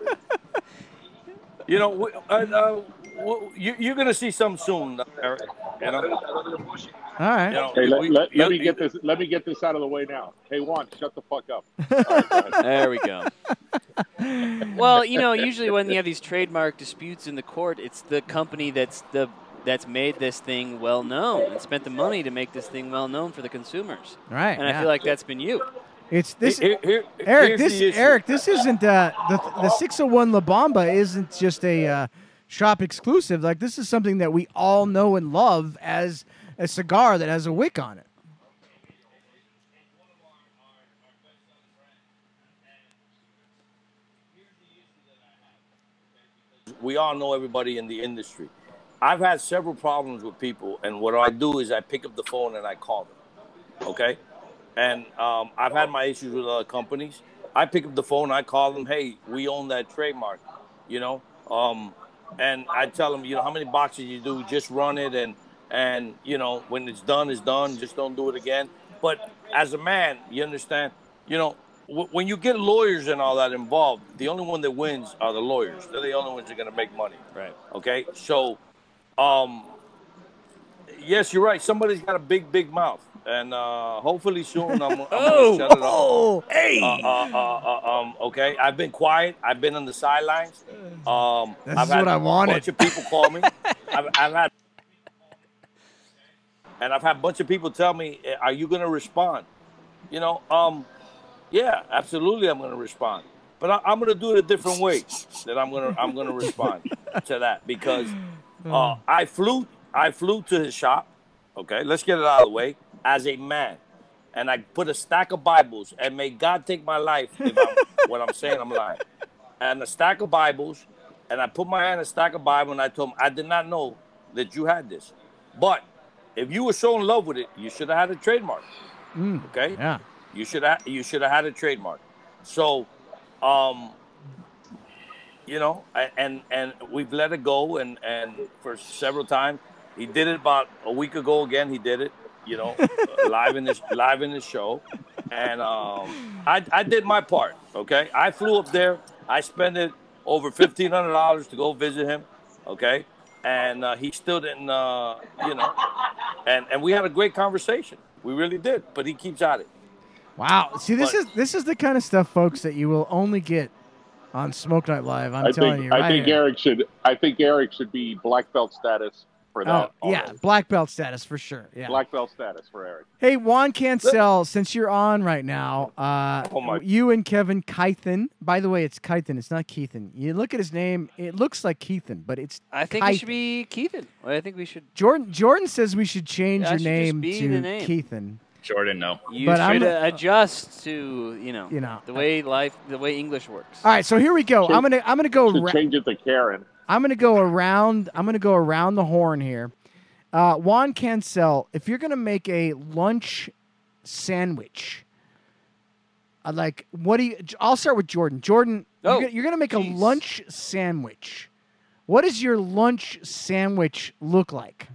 you know, we- uh, uh, w- you, you're gonna see some soon, Eric. You know, All right. you know, Hey, let, we- let, let you- me get this. Let me get this out of the way now. Hey, Juan, shut the fuck up. There we go. well, you know, usually when you have these trademark disputes in the court, it's the company that's the that's made this thing well known and spent the money to make this thing well known for the consumers. Right. And I feel like that's been you. it's this. Here- here- Eric, this. Eric, this isn't uh, the the 601 La Bomba isn't just a uh, shop exclusive. Like this is something that we all know and love as a cigar that has a wick on it. we all know everybody in the industry. I've had several problems with people, and what I do is I pick up the phone and I call them. Okay, and um, I've had my issues with other companies. I pick up the phone, I call them, hey, we own that trademark, you know, um, and I tell them, you know, how many boxes you do, just run it, and and you know, when it's done, it's done. Just don't do it again. But as a man, you understand, you know, w- when you get lawyers and all that involved, the only one that wins are the lawyers. They're the only ones that are going to make money. Right. Okay. So, um, yes, you're right. Somebody's got a big, big mouth, and uh, hopefully soon I'm, I'm Oh, gonna shut it off. oh, hey. Uh, uh, uh, uh, um, okay, I've been quiet. I've been on the sidelines. Um, This I've is had what I a wanted. bunch of people call me. I've, I've had, and I've had a bunch of people tell me, "Eh, "Are you going to respond?" You know, um, yeah, absolutely, I'm going to respond, but I, I'm going to do it a different way. That I'm going to I'm going to respond to that because uh, I flew I flew to his shop. Okay, let's get it out of the way as a man and I put a stack of Bibles, and may God take my life if I'm, what I'm saying I'm lying. And a stack of Bibles, and I put my hand in a stack of Bible, and I told him, I did not know that you had this, but if you were so in love with it, you should have had a trademark. Mm, Okay, yeah. you should have you should have had a trademark. So, um, you know, and and we've let it go, and and for several times, he did it about a week ago. Again, he did it. You know, live in this live in this show, and um, I I did my part. Okay, I flew up there. I spent it over fifteen hundred dollars to go visit him. Okay, and uh, he still didn't. Uh, you know, and and we had a great conversation. We really did, but he keeps at it. Wow. See, this But- is this is the kind of stuff, folks, that you will only get on Smoke Night Live. I'm I telling think you. I right think here. Eric should. I think Eric should be black belt status for that. Oh, yeah, black belt status for sure. Yeah. black belt status for Eric. Hey, Juan Cancel, since you're on right now, uh, Oh, my- you and Kevin Keithan. By the way, it's Keithan. It's not Keithan. You look at his name; it looks like Keithan, but it's I think it should be Keithan. I think we should. Jordan. Jordan says we should change Yeah, your should name to the name. Keithan. Jordan, no. You But I'm should gonna- uh, adjust to you know, You know, the way life, the way English works. All right, so here we go. I'm gonna I'm gonna go. Should ra- change it to Karen. I'm gonna go around. I'm gonna go around the horn here. Uh, Juan Cancel, if you're gonna make a lunch sandwich, I'd like what do you? I'll start with Jordan. Jordan, Oh, you're, gonna, you're gonna make jeez. a lunch sandwich. What does your lunch sandwich look like?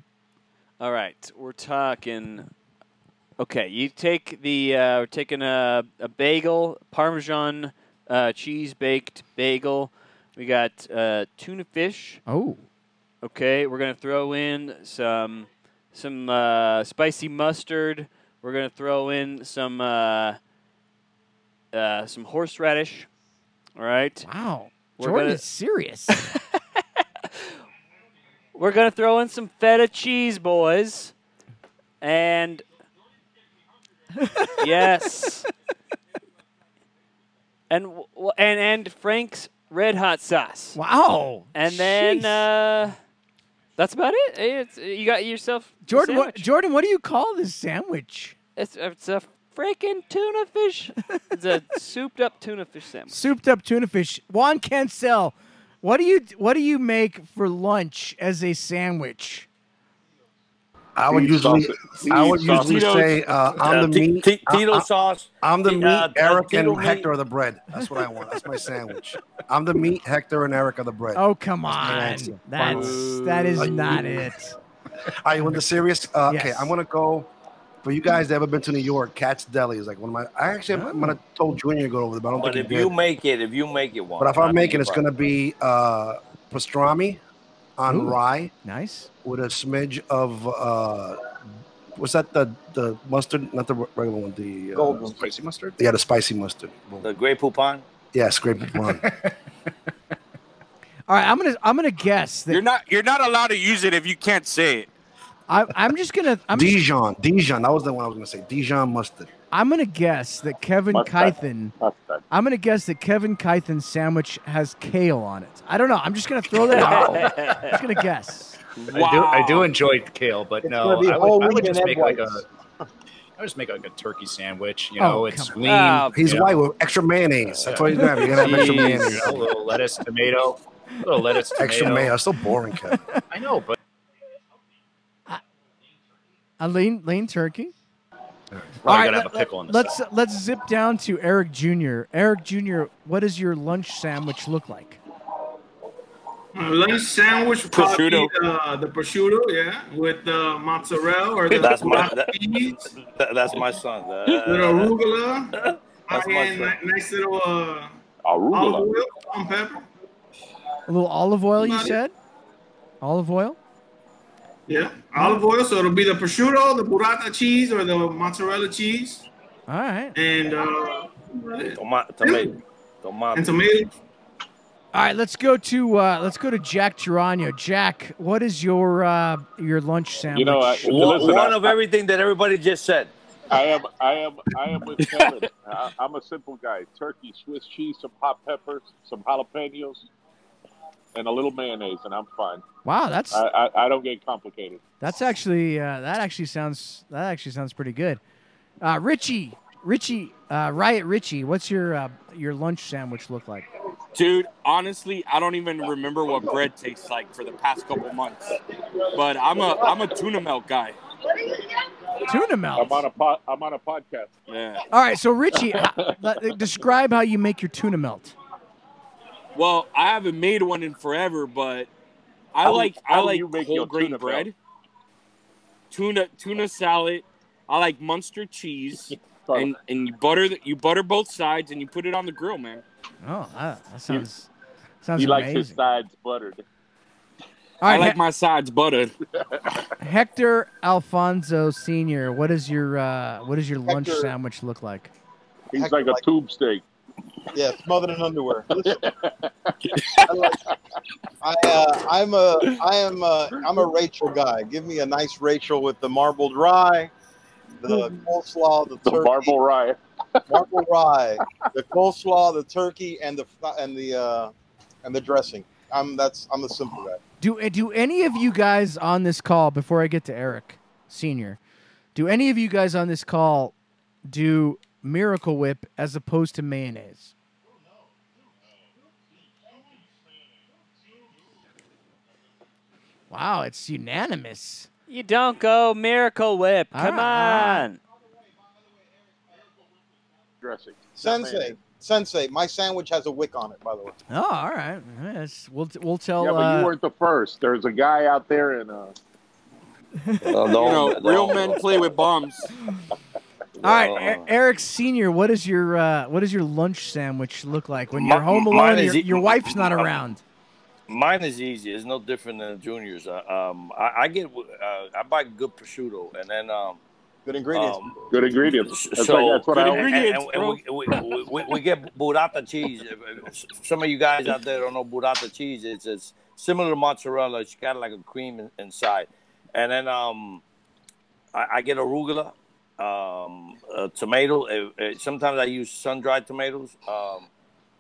All right, we're talking. Okay, you take the uh, we're taking a, a bagel, Parmesan uh, cheese baked bagel. We got uh, tuna fish. Oh, Okay, we're gonna throw in some some uh, spicy mustard. We're gonna throw in some uh, uh, some horseradish. All right. wow, We're Jordan gonna- is serious. We're gonna throw in some feta cheese, boys, and yes, and w- and and Frank's Red Hot sauce. Wow. And then uh, that's about it. It's, you got yourself a Jordan, what, sandwich. Jordan, what do you call this sandwich? It's, it's a freaking tuna fish. it's a souped up tuna fish sandwich. Souped up tuna fish. Juan Cancel, what do you what do you make for lunch as a sandwich? I would usually. I would usually say, uh, I'm Uh, the meat. Tito sauce. I'm the meat. uh, Eric and. Hector are the bread. That's what I want. That's my sandwich. I'm the meat. Hector and Eric are the bread. Oh come on, that's that is not it. All right, when the serious. Uh, Okay, I'm gonna go. For you guys that ever been to New York, Katz's Deli is like one of my. I actually I'm gonna told Junior to go over there, but I don't But think if you did. make it, if you make it one, But if I'm making, it's gonna be uh, pastrami on Ooh. rye Nice. with a smidge of uh, what's that? The the mustard, not the regular one. The uh, Golden. spicy mustard. Yeah, the spicy mustard. the Grey Poupon. Yeah, gray poupon. All right, I'm gonna I'm gonna guess that You're not you're not allowed to use it if you can't say it. I, I'm just gonna I'm just, Dijon, Dijon. That was the one I was gonna say. Dijon mustard. I'm gonna guess that Kevin Mustard. Kythen. Mustard. I'm gonna guess that Kevin Kythen's sandwich has kale on it. I don't know. I'm just gonna throw that out. I'm just gonna guess. I do I do enjoy kale, but It's no, I would, I would just make egg like a whites. I would just make like a turkey sandwich. You Oh, know, it's lean. Ah, on. He's you know, white with extra mayonnaise. That's what he's gonna have. You're gonna have extra mayonnaise. you know, a little lettuce, tomato, a little lettuce, tomato. Extra mayo. It's so boring, Kev. I know, but A lean lean turkey. Well, All you right, gotta have a let- pickle on the let's side. let's zip down to Eric Jr. Eric Jr. What does your lunch sandwich look like? Lunch sandwich, probably Prosciutto. uh, the prosciutto, yeah, with the mozzarella or the That's my block that, cheese, that- that's my son. Uh, with arugula, That's my and son. nice little uh, olive Arugula. oil, salt and pepper. A little olive oil, you said? Olive oil? Yeah, olive oil. So it'll be the prosciutto, the burrata cheese, or the mozzarella cheese, All right. and uh, Toma- tomato. Tomato. and tomatoes. All right, let's go to uh, let's go to Jack Girano. Jack, what is your uh, your lunch sandwich? You know, I, One, listen, one I, of everything that everybody just said. I am, I am, I am with Kevin. I, I'm a simple guy. Turkey, Swiss cheese, some hot peppers, some jalapenos, and a little mayonnaise, and I'm fine. wow, that's I, I, I don't get complicated. that's actually uh, that actually sounds that actually sounds pretty good. Uh, Richie, Richie, uh, Riot Richie, what's your uh, your lunch sandwich look like? Dude, honestly, I don't even remember what bread tastes like for the past couple months. But I'm a I'm a tuna melt guy. Tuna melt. I'm on a pod, I'm on a podcast. Yeah. All right, so Richie, uh, describe how you make your tuna melt. Well, I haven't made one in forever, but I How do- like I like whole your grain tuna bread. melt? Tuna tuna salad. I like Munster cheese. And and you butter the, you butter both sides and you put it on the grill, man. Oh, that, that sounds sounds he likes amazing. his sides buttered. All right, I like He- my sides buttered. Hector Alfonso Senior, what is your uh, what does your lunch sandwich look like? He's Heck, like a like- tube steak. Yeah, smothered in underwear. Listen, I, like, I uh, I'm a I am a, I'm a Rachel guy. Give me a nice Rachel with the marbled rye, the coleslaw, the The turkey, marble rye. marble rye, the coleslaw, the turkey, and the and the uh, and the dressing. I'm that's I'm the simple guy. Do uh, do any of you guys on this call before I get to Eric Senior? Do any of you guys on this call do Miracle Whip as opposed to mayonnaise? Wow, it's unanimous. You don't go Miracle Whip. Come Ah. on. Dressing. Sensei, sensei, my sandwich has a wick on it. By the way. Oh, all right. Yes, we'll we'll tell. Yeah, but uh, you weren't the first. There's a guy out there in uh, You know, no. real men play with bombs. All right, E- Eric Senior, what is your uh, what does your lunch sandwich look like when you're home alone? is Your, e- your wife's not around. Mine is easy. It's no different than the juniors. Uh, um, I, I get uh, I buy good prosciutto, and then um, Good ingredients. um, good ingredients. That's, so like, that's what I good always and, and- and we, we, we, we get burrata cheese. Some of you guys out there don't know burrata cheese. It's, it's similar to mozzarella. It's got like a cream in, inside, and then um, I, I get arugula, um, a tomato. Uh, uh, sometimes I use sun dried tomatoes. Um,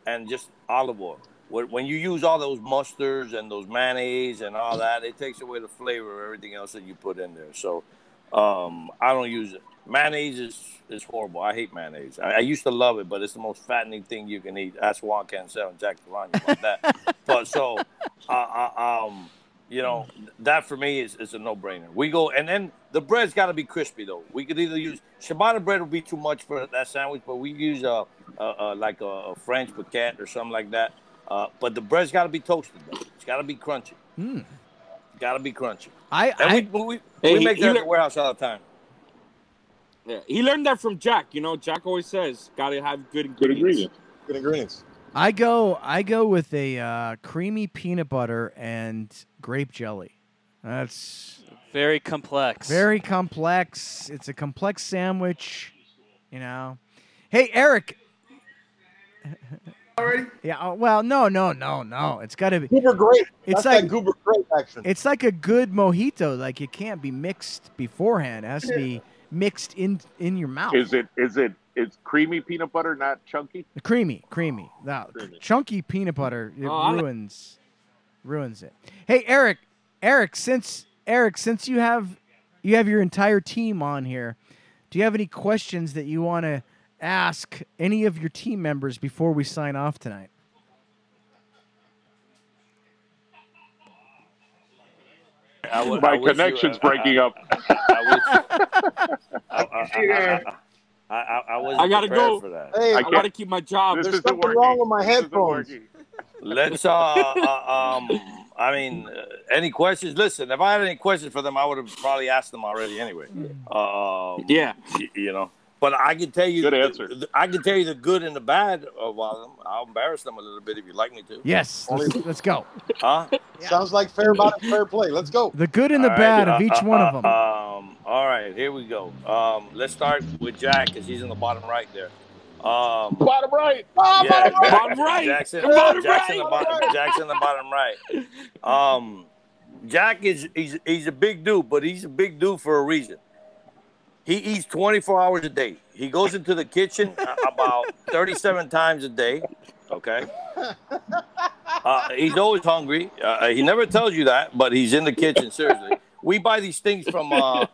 and just olive oil. When when you use all those mustards and those mayonnaise and all that, it takes away the flavor of everything else that you put in there. So um, I don't use it. Mayonnaise is, is horrible. I hate mayonnaise. I, I used to love it, but it's the most fattening thing you can eat. That's Juan Cancel and Jack Delany about that. but so, uh, uh, um, you know, that for me is, is a no brainer. We go, and then the bread's got to be crispy though. We could either use ciabatta bread would be too much for that sandwich, but we use a, a, a like a, a French baguette or something like that. Uh, but the bread's got to be toasted though. It's got to be crunchy. Hmm. Got to be crunchy. I, I we, we, Hey, we make he that at the warehouse all the time. Yeah, he learned that from Jack. You know, Jack always says, "Gotta have good ingredients." Good ingredients. Good ingredients. I go I go with a uh, creamy peanut butter and grape jelly. That's Very complex. very complex. It's a complex sandwich, you know. Hey Eric. Already? Yeah. oh, Well, no, no, no, no. It's got to be. Goober grape. It's That's like that goober grape action. It's like a good mojito. Like it can't be mixed beforehand. It has to be mixed in in your mouth. Is it is it it's creamy peanut butter, not chunky? Creamy, creamy. Oh, no, Creamy. chunky peanut butter it Oh, I like- ruins ruins it. Hey Eric, Eric, since Eric, since you have you have your entire team on here, do you have any questions that you want to ask any of your team members before we sign off tonight? I w- My I wish you- connection's I- breaking up. I, I, I, I, I, I wasn't I gotta go. for that. Hey, I can't- gotta keep my job. There's something working. wrong with my This isn't headphones. Working. Let's uh, uh um I mean uh, any questions? Listen, if I had any questions for them, I would have probably asked them already anyway. Uh, Yeah. you know. But I can tell you, Good answer. I can tell you the good and the bad of all of them. I'll embarrass them a little bit if you'd like me to. Yes, let's, let's go. Huh? Sounds like fair about fair play. Let's go. The good and the All right, bad of uh, each uh, one uh, of them. Um, all right, here we go. Um, let's start with Jack because he's in the bottom right there. Um, Bottom right. yeah, Bottom right. Jackson, Bottom Jackson, the right. bottom, Jackson, the bottom right. Um, Jack is he's he's a big dude, but he's a big dude for a reason. He eats 24 hours a day. He goes into the kitchen uh, about 37 times a day. Okay. Uh, he's always hungry. Uh, he never tells you that, but he's in the kitchen. Seriously, we buy these things from uh,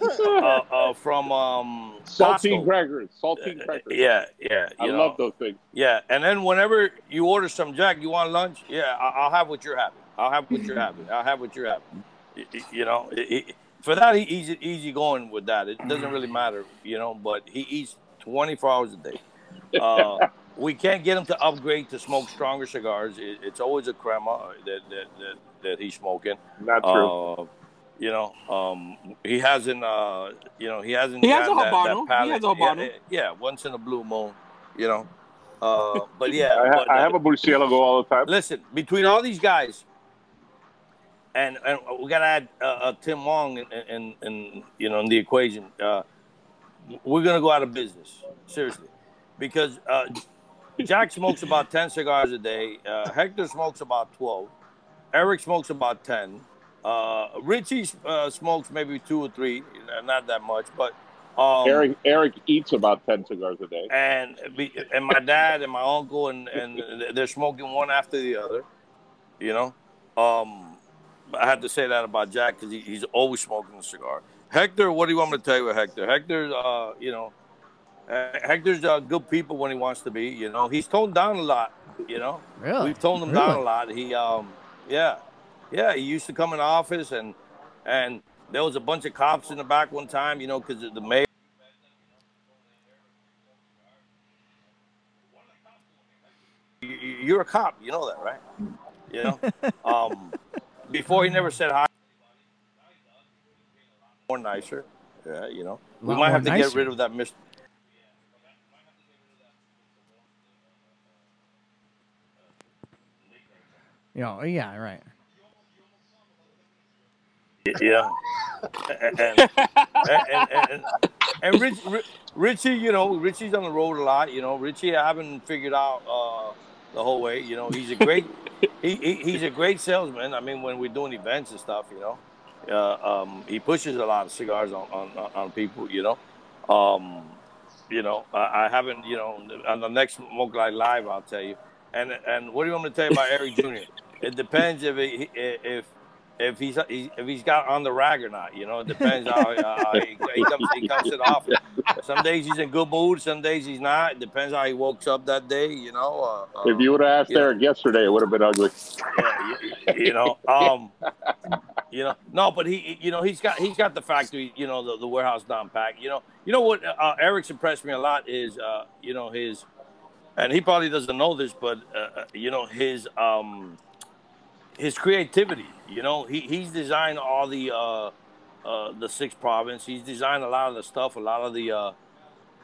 uh, uh, from um, Saltine crackers. Saltine crackers. Yeah, yeah. I you know. love those things. Yeah, and then whenever you order some Jack, you want lunch? Yeah, I- I'll have what you're having. I'll have what you're having. I'll have what you're having. You know, it- it- for that he easy easy going with that. It doesn't really matter, you know. But he eats 24 hours a day. Uh, we can't get him to upgrade to smoke stronger cigars. It, it's always a crema that that, that, that he's smoking. Not true. Uh, you know, um, he hasn't. Uh, you know, he hasn't. He has a that- Habano. that He has a. Habano. Yeah, yeah, once in a blue moon. You know, uh, but yeah. I, ha- but, I uh, have a Murcielago all the time. Listen, between all these guys, and, and we got to add uh, uh, Tim Wong in, in, in you know in the equation. Uh, we're gonna go out of business seriously, because uh, Jack smokes about ten cigars a day. Uh, Hector smokes about twelve. Eric smokes about ten. Uh, Richie uh, smokes maybe two or three, not that much, but um, Eric Eric eats about ten cigars a day. and and my dad and my uncle and and they're smoking one after the other. You know, um, I had to say that about Jack because he, he's always smoking a cigar. Hector, what do you want me to tell you, about Hector? Hector's, uh, you know, uh, Hector's uh, good people when he wants to be. You know, he's toned down a lot. You know, Really? we've toned him down a lot. He, um, yeah, yeah, he used to come in the office and and there was a bunch of cops in the back one time. You know, because the mayor. you- you- you're a cop. You know that, right? You know. um, before he never said hi. More nicer. Yeah, you know. We might have to get rid of that Mr. You know, yeah, right. Yeah. and, and, and, and, Rich, Richie, you know, Richie's on the road a lot. You know, Richie, I haven't figured out uh, the whole way. You know, he's a great, he, he, he's a great salesman. I mean, when we're doing events and stuff, you know, uh, um, he pushes a lot of cigars on, on, on people. You know, um, you know, I, I haven't, you know, on the next Smoke Night Live, I'll tell you. And and what do you want me to tell you about Eric Jr.? It depends if he, if if he's if he's got on the rag or not. You know, it depends how uh, he, he comes he comes to the office. Some days he's in good mood, some days he's not. It depends how he woke up that day. You know. Uh, If you would have asked you know. Eric yesterday, it would have been ugly. yeah, you, you know, um, you know, no, but he, you know, he's got he's got the factory, you know, the, the warehouse down pack. You know, you know what uh, Eric's impressed me a lot is, uh, you know, his, and he probably doesn't know this, but uh, uh, you know, his um, his creativity. You know, he he's designed all the uh, uh, the six province. He's designed a lot of the stuff, a lot of the uh,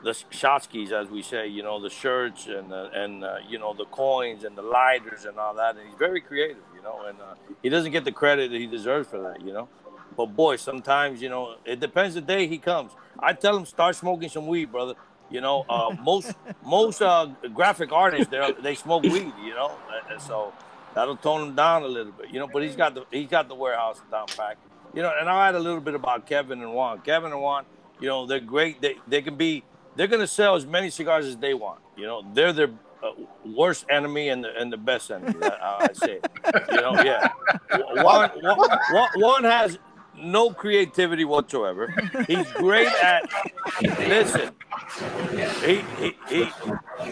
the shotskis, as we say, you know, the shirts and uh, and uh, you know the coins and the lighters and all that. And he's very creative, you know, and uh, he doesn't get the credit that he deserves for that, you know. But boy, sometimes you know it depends the day he comes. I tell him start smoking some weed, brother. You know, uh, most most uh, graphic artists they they smoke weed, you know, and so that'll tone him down a little bit, you know. But he's got the he's got the warehouse down packed, you know. And I'll add a little bit about Kevin and Juan. Kevin and Juan, you know, they're great. They they can be they're gonna sell as many cigars as they want. You know, they're their uh, worst enemy and the and the best enemy. That, I say, you know, yeah. One, one, one has no creativity whatsoever. He's great at listen. He he he,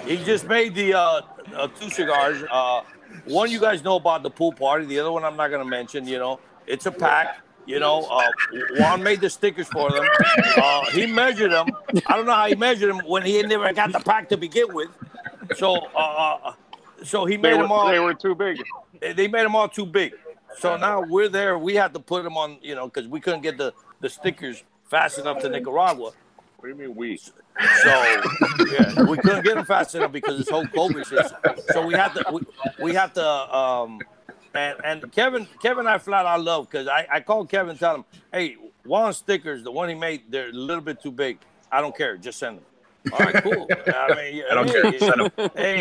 he just made the uh, uh, two cigars. Uh, one you guys know about the pool party. The other one I'm not gonna mention. You know, it's a pack. You know, uh, Juan made the stickers for them. Uh, he measured them. I don't know how he measured them when he never got the pack to begin with. So, uh, so he made were, them all. they were too big. They they made them all too big. So now we're there. We had to put them on, you know, because we couldn't get the, the stickers fast enough to Nicaragua. What do you mean we? So yeah, we couldn't get them fast enough because this whole COVID shit. So we have to we, we had to um and and Kevin Kevin I flat out love because I, I called Kevin tell him, hey, Juan stickers, the one he made, they're a little bit too big. I don't care, just send them. All right, cool. I mean, I don't hey, care, send 'em. Hey,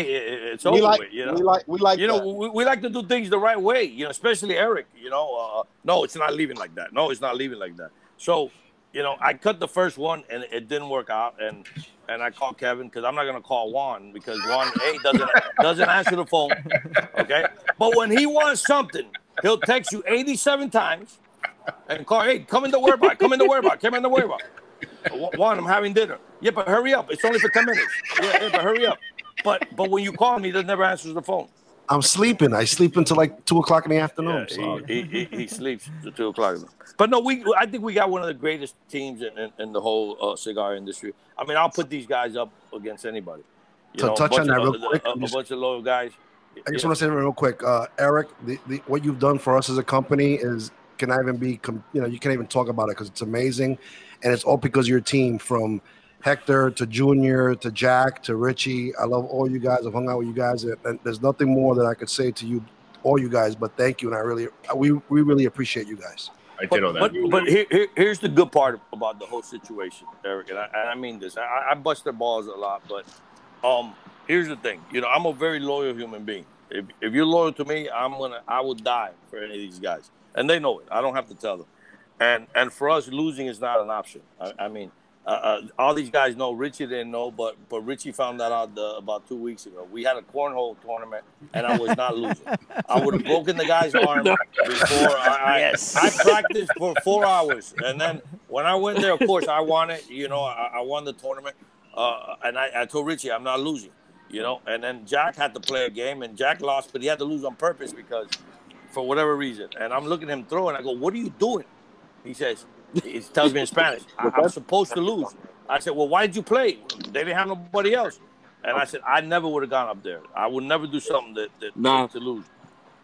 it's We like- with, you know. we like- we like you know, we, we like to do things the right way, you know, especially Eric. You know, uh, no, it's not leaving like that. No, it's not leaving like that. So, you know, I cut the first one and it didn't work out, and and I called Kevin because I'm not gonna call Juan because Juan A doesn't doesn't answer the phone. Okay, but when he wants something, he'll text you 87 times and call, hey, come in the warehouse, come in the warehouse, come in the warehouse. Juan, I'm having dinner. Yeah, but hurry up. It's only for 10 minutes. Yeah, yeah, but hurry up. But but when you call him, he never answers the phone. I'm sleeping. I sleep until like two o'clock in the afternoon. Yeah, so. he, he, he, sleeps till two o'clock. But no, we I think we got one of the greatest teams in, in, in the whole uh, cigar industry. I mean, I'll put these guys up against anybody. You To know, touch on that of- real quick, a, a bunch of loyal guys. I just Yeah. want to say real quick, uh, Eric, the, the, what you've done for us as a company is cannot even be you know, you can't even talk about it because it's amazing, and it's all because of your team from Hector to Junior to Jack to Richie. I love all you guys. I've hung out with you guys, and, and there's nothing more that I could say to you, all you guys, but thank you, and I really, we we really appreciate you guys. I did know that. but, but here, here, here's the good part about the whole situation, Eric, and I, and I mean this. I, I bust their balls a lot, but um, here's the thing. You know, I'm a very loyal human being. If, if you're loyal to me, I'm gonna I will die for any of these guys, and they know it. I don't have to tell them. And and for us, losing is not an option. I, I mean, uh, uh, all these guys know. Richie didn't know, but but Richie found that out the, about two weeks ago. We had a cornhole tournament, and I was not losing. I would have broken the guy's arm before I, I, Yes. I practiced for four hours, and then when I went there, of course, I won it. You know, I, I won the tournament, uh, and I, I told Richie I'm not losing. You know, and then Jack had to play a game, and Jack lost, but he had to lose on purpose because for whatever reason. And I'm looking at him throw, and I go, "What are you doing?" He says, he tells me in Spanish, I, "I'm supposed to lose." I said, "Well, why did you play? They didn't have nobody else." And I said, "I never would have gone up there. I would never do something that, that Nah. to lose."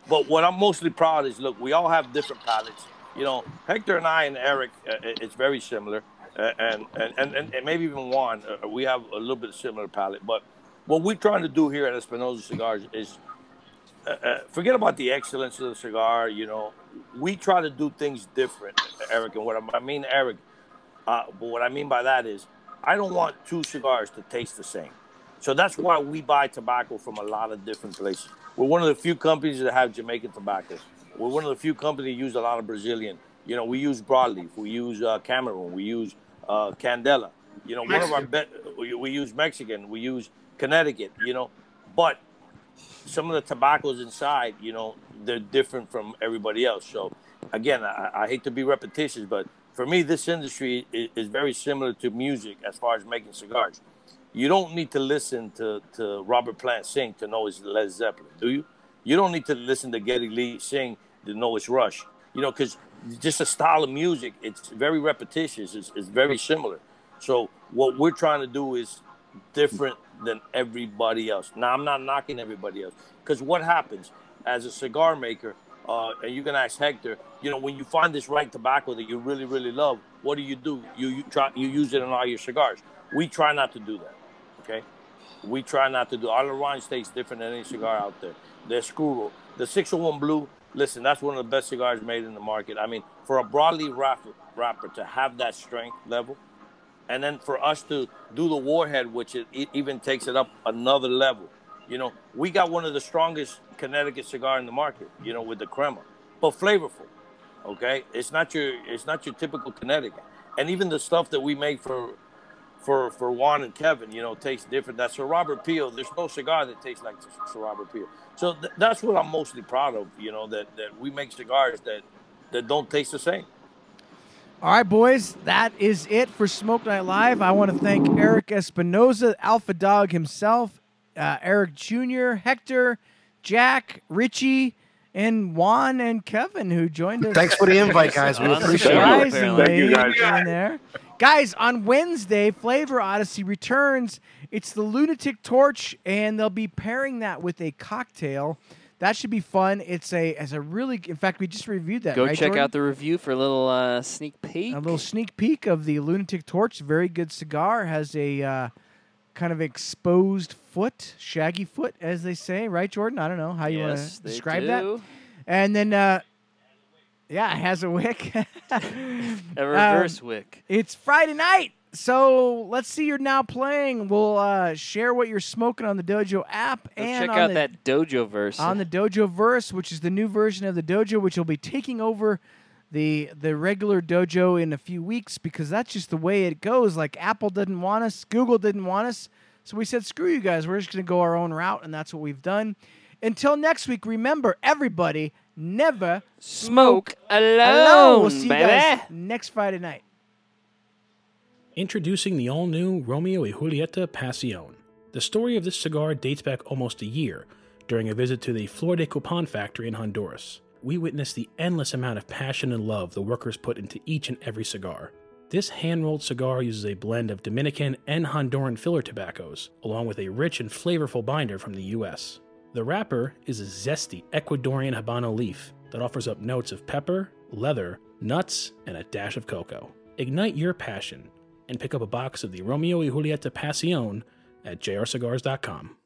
But what I'm mostly proud is, look, we all have different palates. You know, Hector and I and Eric, uh, it's very similar, uh, and, and and and and maybe even Juan, uh, we have a little bit similar palate. But what we're trying to do here at Espinosa Cigars is uh, forget about the excellence of the cigar. You know, we try to do things different, Eric. And what I- mean, Eric, uh, but what I mean by that is, I don't want two cigars to taste the same. So that's why we buy tobacco from a lot of different places. We're one of the few companies that have Jamaican tobacco. We're one of the few companies that use a lot of Brazilian. You know, we use broadleaf, we use uh, Cameroon, we use uh, Candela. You know, one of our be- we, we use Mexican, we use Connecticut, you know, but some of the tobaccos inside, you know, they're different from everybody else. So again, I, I hate to be repetitious, but for me, this industry is, is very similar to music as far as making cigars. You don't need to listen to, to Robert Plant sing to know it's Led Zeppelin, do you? You don't need to listen to Geddy Lee sing to know it's Rush. You know, because just a style of music, it's very repetitious. It's, it's very similar. So what we're trying to do is different than everybody else. Now I'm not knocking everybody else because what happens as a cigar maker, uh, and you can ask Hector, you know, when you find this right tobacco that you really really love, what do you do? You you try you use it in all your cigars. We try not to do that. Okay, we try not to do. Our Orange tastes different than any cigar out there. The Escuro, the 601 Blue. Listen, that's one of the best cigars made in the market. I mean, for a broadleaf wrapper, wrapper to have that strength level, and then for us to do the warhead, which it, it even takes it up another level. You know, we got one of the strongest Connecticut cigar in the market. You know, with the crema, but flavorful. Okay, it's not your it's not your typical Connecticut, and even the stuff that we make for for for Juan and Kevin, you know, tastes different. That's Sir Robert Peel. There's no cigar that tastes like Sir Robert Peel. So th- that's what I'm mostly proud of. You know, that that we make cigars that that don't taste the same. All right, boys, that is it for Smoke Night Live. I want to thank Eric Espinosa, Alpha Dog himself, uh, Eric Jr., Hector, Jack, Richie, and Juan and Kevin who joined us. Thanks for the invite, guys. We appreciate it. Surprisingly, Thank you, guys. in there. Guys, on Wednesday, Flavor Odyssey returns. It's the Lunatic Torch, and they'll be pairing that with a cocktail. That should be fun. It's a as a really. In fact, we just reviewed that. Go right, check Jordan? out the review for a little uh, sneak peek. a little sneak peek of the Lunatic Torch. Very good cigar. Has a uh, kind of exposed foot, shaggy foot, as they say, right, Jordan? I don't know how you want to describe that. do. And then, uh, yeah, it has a wick. A reverse wick. It's Friday night, so let's see you're now playing. We'll uh, share what you're smoking on the Dojo app Go and check out the, that Dojo verse. on the Dojo Verse, which is the new version of the Dojo, which will be taking over the the regular Dojo in a few weeks because that's just the way it goes. Like Apple didn't want us, Google didn't want us, so we said, "Screw you guys, we're just going to go our own route," and that's what we've done. Until next week, remember, everybody, never Smoke alone, alone. We'll see you guys next Friday night. Introducing the all new Romeo y Julieta Pasión. The story of this cigar dates back almost a year during a visit to the Flor de Copan factory in Honduras. We witnessed the endless amount of passion and love the workers put into each and every cigar. This hand rolled cigar uses a blend of Dominican and Honduran filler tobaccos, along with a rich and flavorful binder from the US. The wrapper is a zesty Ecuadorian Habano leaf that offers up notes of pepper, leather, nuts, and a dash of cocoa. Ignite your passion and pick up a box of the Romeo y Julieta Pasión at jrcigars.com.